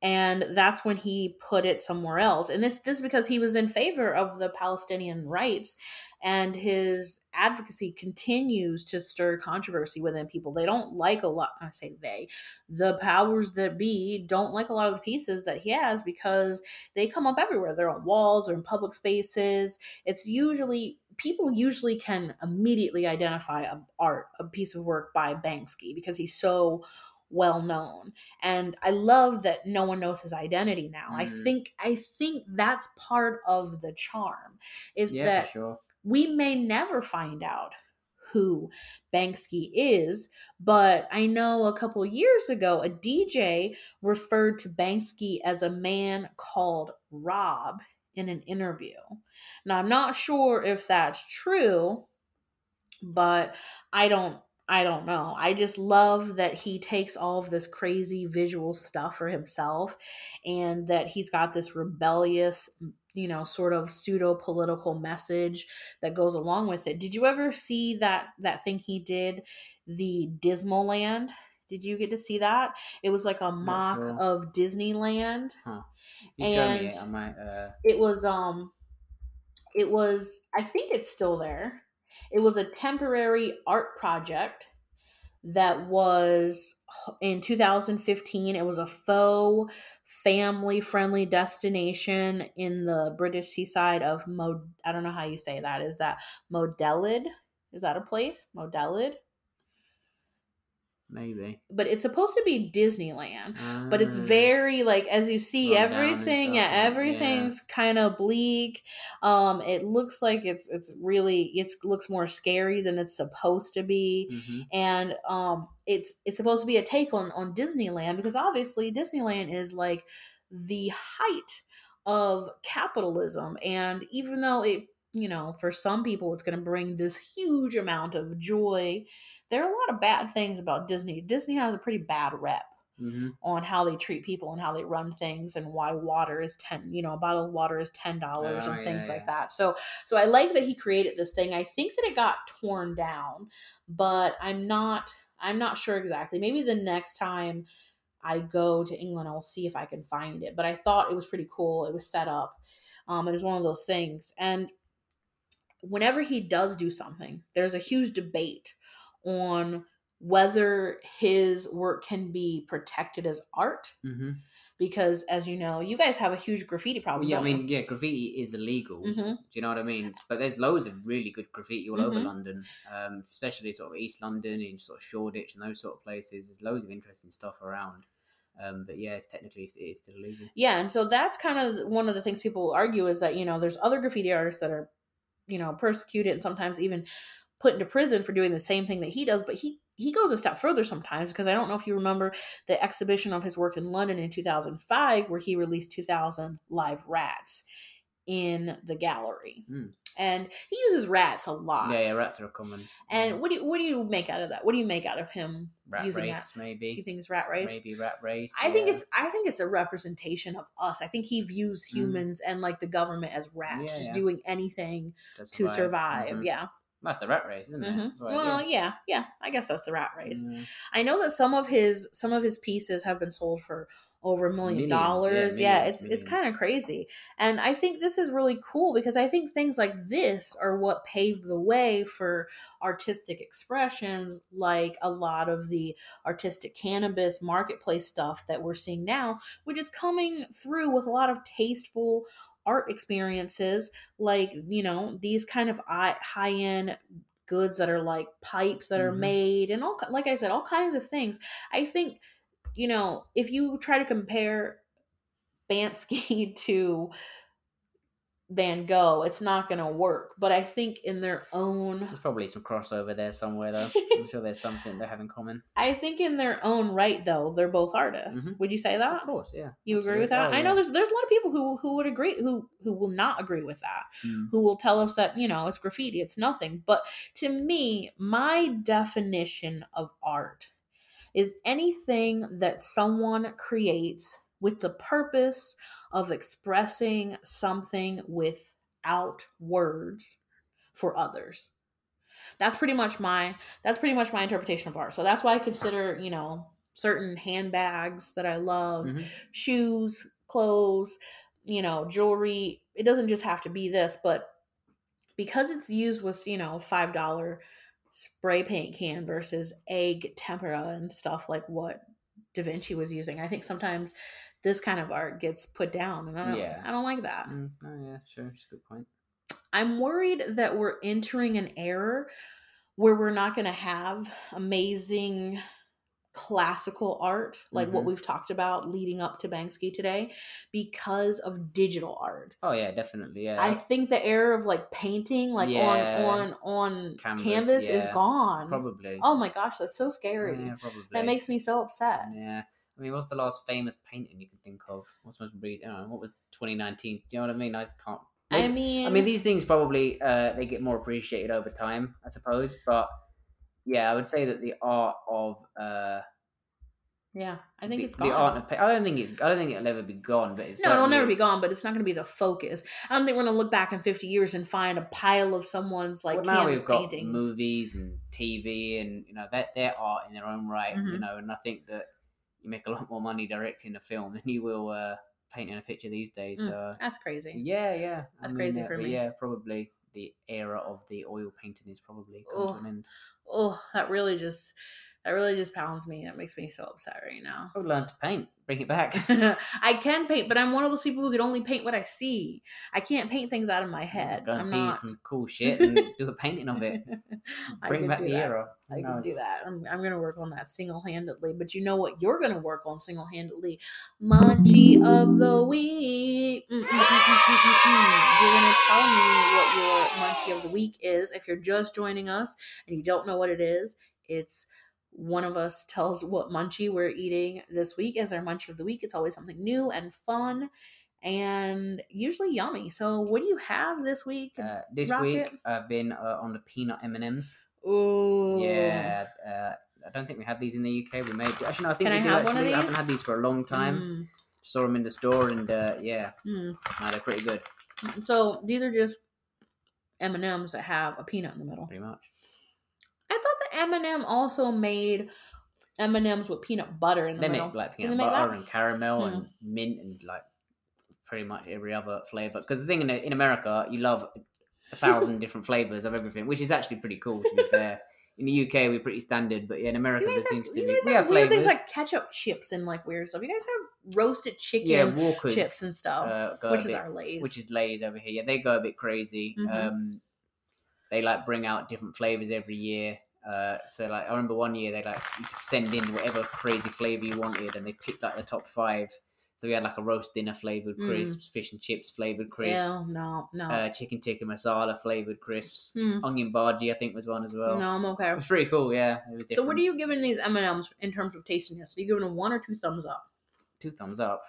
and that's when he put it somewhere else. And this this is because he was in favor of the palestinian rights and his advocacy continues to stir controversy within people. They don't like a lot i say they the powers that be don't like a lot of the pieces that he has because they come up everywhere. They're on walls or in public spaces. It's usually people usually can immediately identify a art a piece of work by banksy because he's so well known and i love that no one knows his identity now i Mm. think i think that's part of the charm is Yeah, that sure. we may never find out who Banksy is, but I know a couple years ago a DJ referred to Banksy as a man called Rob in an interview. Now I'm not sure if that's true, but I don't I don't know. I just love that he takes all of this crazy visual stuff for himself and that he's got this rebellious, you know, sort of pseudo political message that goes along with it. Did you ever see that that thing he did, the Dismaland? Did you get to see that? It was like a mock sure. of Disneyland. Me and- it. Uh, It was um it was I think it's still there. It was a temporary art project that was in 2015. It was a faux family friendly destination in the British seaside of Mod. I don't know how you say that. Is that Modelid? Is that a place? Modelid? Maybe. But it's supposed to be Disneyland. but it's Ah. very like as you see Run down and everything yeah stuff, yeah. everything's kind of bleak um it looks like it's it's really it's looks more scary than it's supposed to be Mhm. and um it's it's supposed to be a take on on disneyland because obviously disneyland is like the height of capitalism and even though it you know for some people it's going to bring this huge amount of joy there are a lot of bad things about disney. Disney has a pretty bad rep Mhm. on how they treat people and how they run things and why water is 10 you know a bottle of water is $10 Oh, and things yeah, like yeah. that. So so i like that he created this thing. I think that it got torn down but i'm not i'm not sure exactly. Maybe the next time i go to england i'll see if i can find it but i thought it was pretty cool. It was set up. Um it was one of those things. And whenever he does do something there's a huge debate on whether his work can be protected as art Mhm. because as you know you guys have a huge graffiti problem yeah, I mean, yeah, graffiti is illegal. Mhm. Do you know what I mean? But there's loads of really good graffiti all over Mhm. London, um, especially sort of East London and sort of Shoreditch and those sort of places. There's loads of interesting stuff around. Um, but yeah, it's technically it is still illegal. Yeah, and so that's kind of one of the things people argue is that, you know, there's other graffiti artists that are, you know, persecuted and sometimes even put into prison for doing the same thing that he does, but he he goes a step further sometimes because I don't know if you remember the exhibition of his work in London in 2005 where he released 2000 live rats in the gallery. Hmm. And he uses rats a lot. Yeah, yeah, rats are common. And what do you what do you make out of that? What do you make out of him rat using race, rats? maybe. You think it's rat race? Maybe rat race. I think it's I think it's a representation of us. I think he views Mm. humans and like the government as rats, Yeah, just yeah. doing anything To to survive. Mhm. Yeah. That's the rat race, isn't it? hmm That's Well, do. yeah, yeah. I guess that's the rat race. Mm. I know that some of his some of his pieces have been sold for over a million dollars. Yeah, millions, it's it's kind of crazy. And I think this is really cool because I think things like this are what paved the way for artistic expressions like a lot of the artistic cannabis marketplace stuff that we're seeing now, which is coming through with a lot of tasteful art experiences like, you know, these kind of high end goods that are like pipes that are Mhm. made and all like I said all kinds of things. I think you know, if you try to compare Bansky to Van Gogh, it's not going to work. But I think in their own, There's probably some crossover there somewhere, though. I'm sure there's something they have in common. I think in their own right, though, they're both artists. Mhm. Would you say that? Of course, yeah. You agree with that? Oh, I know yeah. there's there's a lot of people who who would agree who who will not agree with that. Mm. Who will tell us that you know it's graffiti, it's nothing. But to me, my definition of art is anything that someone creates with the purpose of expressing something without words for others. That's pretty much my that's pretty much my interpretation of art. So that's why I consider, you know, certain handbags that I love, Mhm. shoes, clothes, you know, jewelry. It doesn't just have to be this, but because it's used with, you know, $5 spray paint can versus egg tempera and stuff like what Da Vinci was using. I think sometimes this kind of art gets put down and I don't Yeah. I don't like that. Mm, oh, yeah, sure. It's a good point. I'm worried that we're entering an era where we're not going to have amazing classical art like what Mhm. we've talked about leading up to Banksy today because of digital art. Oh, yeah, definitely. Yeah. I think the era of like painting like Yeah. on on on Canvas, canvas, is gone. probably. Oh my gosh, that's so scary. Yeah, probably. That makes me so upset. Yeah. I mean, what's the last famous painting you can think of? What's most re- I know, what was 2019? Do you know what I mean? I can't. I mean I mean, these things probably uh, they get more appreciated over time, I suppose. But yeah, I would say that the art of uh, yeah, I think the, it's gone. the art of I don't think it's I don't think it'll ever be gone, but it's No, it'll never be gone, but it's not going to be the focus. I don't think we're going to look back in 50 years and find a pile of someone's like well, now we've got paintings. movies and TV, and you know that they're art in their own right. You Mhm. know, and I think that you make a lot more money directing a film than you will uh, painting a picture these days. Mm, So That's crazy. yeah, yeah, That's crazy uh, for me. Yeah, probably the era of the oil painting is probably come to an end. Oh, that really just that really just pounds me. That makes me so upset right now. I would learn to paint, bring it back. I can paint, but I'm one of those people who can only paint what I see. I can't paint things out of my head. Go and I'm see not. some cool shit and do a painting of it. Bring back the that. era. I can do that. I'm, I'm going to work on that single handedly. But you know what? You're going to work on single handedly. Munchie of the week. Mm, mm, mm. You're going to tell me what your munchie of the week is. If you're just joining us and you don't know what it is, it's one of us tells what munchie we're eating this week as our munchie of the week. It's always something new and fun and usually yummy. So, what do you have this week? Uh, this Rocket. week I've been uh, on the peanut M and M's. Ooh. Yeah, uh, I don't think we have these in the UK. We made actually no, I think Can we I do have actually. I haven't had these for a long time. Mm, Saw them in the store and uh, yeah, mm. no, they're pretty good, So these are just M and M's that have a peanut in the middle. pretty much. I thought the M and m also made M and M's with peanut butter in the They middle. make like peanut butter and caramel Hmm. and mint and like pretty much every other flavor. Because the thing in in America, you love a thousand different flavors of everything, which is actually pretty cool. To be fair, in the UK we're pretty standard, but yeah, in America there seems to you be guys we have weird flavors. things like ketchup chips and like weird stuff. You guys have roasted chicken yeah, Walkers, chips and stuff, uh, which is bit- our Lay's. which is Lay's over here. Yeah, they go a bit crazy. Mhm. Um, they like bring out different flavors every year. Uh, so like I remember one year they like you could send in whatever crazy flavor you wanted, and they picked like the top five. So we had like a roast dinner flavored Mm. crisps, fish and chips flavored crisps, Ew, no, no, uh, chicken tikka masala flavored crisps, Hmm. onion bhaji I think was one as well. no, I'm okay. It was pretty cool. Yeah, it was. So what are you giving these M and M's in terms of tastiness? Are you giving them one or two thumbs up? Two thumbs up.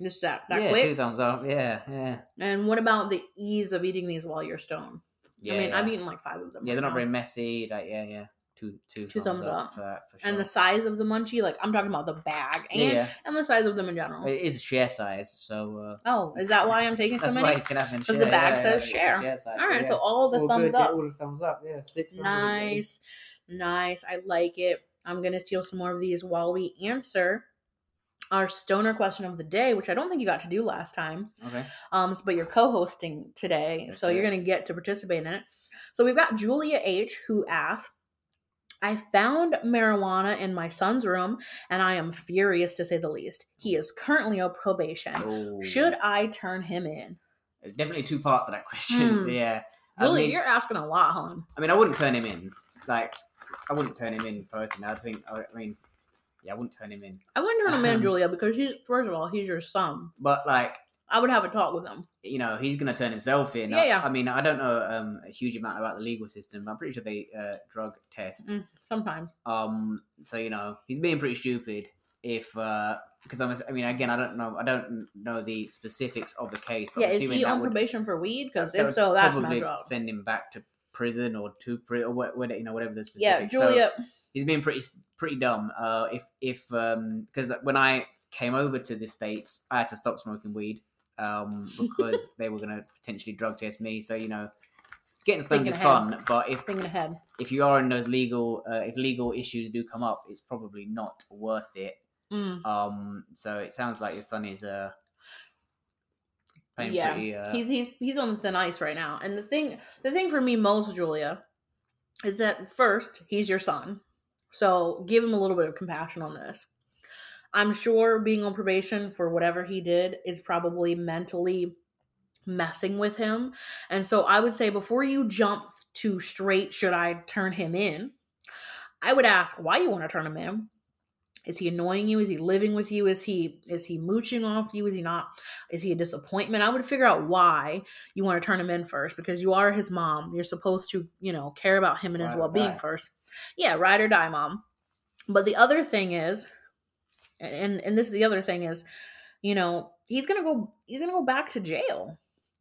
Just that that yeah, quick. two thumbs up. Yeah, yeah, And what about the ease of eating these while you're stoned? Yeah. I mean, yeah. I've eaten like five of them. Yeah, right they're not now. very messy. Like yeah, yeah. Two, two, Two thumbs up. for that for sure. And the size of the munchie, like I'm talking about the bag and yeah, yeah. and the size of them in general. It is a share size, so uh, Oh, is that why I'm taking so that's why many? you can have them 'Cause the bag yeah, says yeah, it's share. size, All right, yeah. so all the All thumbs good, yeah, up. all the thumbs up. Yeah, six. thumbs up, Nice, nice. I like it. I'm gonna steal some more of these while we answer our stoner question of the day, which I don't think you got to do last time. Okay. Um, but you're co-hosting today, That's so you're gonna get to participate in it. So we've got Julia H who asked, I found marijuana in my son's room and I am furious to say the least. He is currently on probation. Oh. Should I turn him in? There's definitely two parts to that question. Hmm. Yeah. I Julia, mean, you're asking a lot, hon. I mean, I wouldn't turn him in. Like, I wouldn't turn him in personally. I think. I mean, yeah, I wouldn't turn him in. I wouldn't turn him in, Julia, because he's first of all, he's your son. But like, I would have a talk with him. you know, he's gonna turn himself in. Yeah, I, yeah. I mean, I don't know um, a huge amount about the legal system. But I'm pretty sure they uh, drug test. Sometimes. Um, so you know, he's being pretty stupid. If because I'm, I mean, again, I don't know, I don't know the specifics of the case. But Yeah, I'm is he on would- probation for weed? Because if so, that's my probably job. send him back to prison or to prison or what, what, you know, whatever the Yeah, specifics. So Julia. he's being pretty pretty dumb. Uh, if if um, because when I came over to the states, I had to stop smoking weed. Um, because they were gonna potentially drug test me. So you know, getting stoned is ahead. fun, but if thinking ahead. if you are in those legal uh, if legal issues do come up, it's probably not worth it. Mm. Um, so it sounds like your son is uh playing Yeah, pretty. Uh, he's he's he's on thin ice right now. And the thing the thing for me most, Julia, is that first he's your son, so give him a little bit of compassion on this. I'm sure being on probation for whatever he did is probably mentally messing with him. And so I would say before you jump to straight, should I turn him in? I would ask why you want to turn him in. Is he annoying you? Is he living with you? Is he is he mooching off you? Is he not? Is he a disappointment? I would figure out why you want to turn him in first because you are his mom. You're supposed to, you know, care about him and his Ride or well being first. Yeah, ride or die, mom. But the other thing is, and and this is the other thing is, you know, he's gonna go he's gonna go back to jail.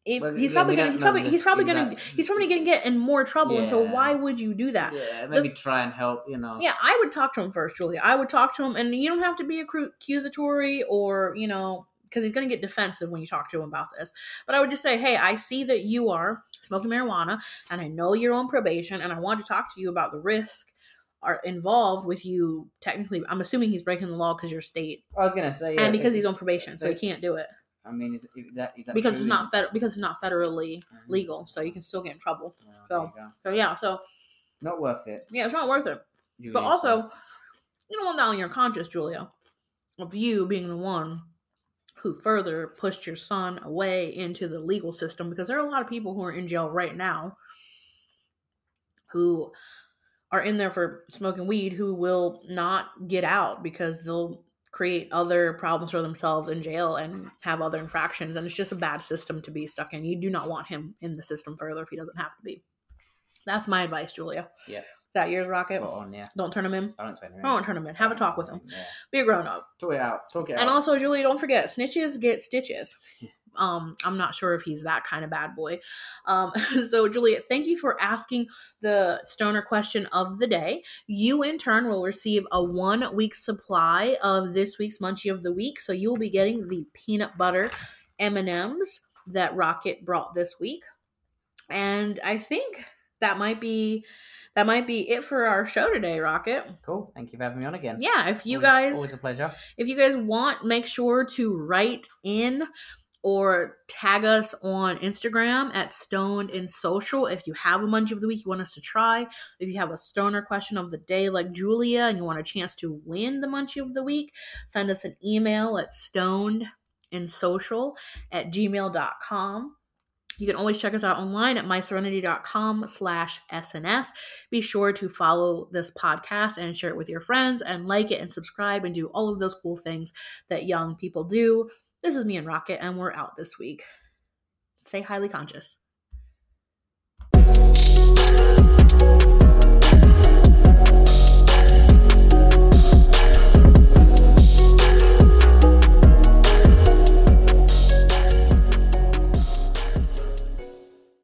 If, Well, he's probably gonna he's probably he's probably gonna he's probably gonna get in more trouble. And so why would you do that? yeah, maybe try and help. You know. Yeah, I would talk to him first, Julia. I would talk to him, and you don't have to be accusatory or, you know, because he's going to get defensive when you talk to him about this. But I would just say, hey, I see that you are smoking marijuana, and I know you're on probation, and I want to talk to you about the risk are involved with you. Technically, I'm assuming he's breaking the law because you're state, I was gonna say, yeah, and because he's on probation, so he can't do it I mean, is, is that is that because it's not fed- because it's not federally Mhm. legal, so you can still get in trouble. There So- So yeah, so not worth it. yeah, it's not worth it. Julia, But so- also, you don't want that on your conscience, Julia, of you being the one who further pushed your son away into the legal system because there are a lot of people who are in jail right now who are in there for smoking weed who will not get out because they'll create other problems for themselves in jail and have other infractions and it's just a bad system to be stuck in. You do not want him in the system further if he doesn't have to be. That's my advice, Julia. Yeah. That year's Rocket. on. Yeah, Don't turn him in. I don't turn him in. I don't turn him in. Have a talk with him. Yeah. Be a grown up. Talk it out. Talk it And out. also, Julie, don't forget, snitches get stitches. Um, I'm not sure if he's that kind of bad boy. Um, so, Juliet, thank you for asking the stoner question of the day. You, in turn, will receive a one week supply of this week's Munchie of the Week. So, you will be getting the peanut butter M&Ms that Rocket brought this week. And I think that might be that might be it for our show today, Rocket. cool. Thank you for having me on again. Yeah, if you Always- guys always a pleasure. if you guys want, make sure to write in or tag us on Instagram at Stoned in Social. If you have a munch of the week you want us to try, if you have a stoner question of the day like Julia and you want a chance to win the munchie of the week, send us an email at stoned in social at gmail.com. You can always check us out online at myserenity.com slash SNS. Be sure to follow this podcast and share it with your friends and like it and subscribe and do all of those cool things that young people do. This is me and Rocket, and we're out this week. Stay highly conscious.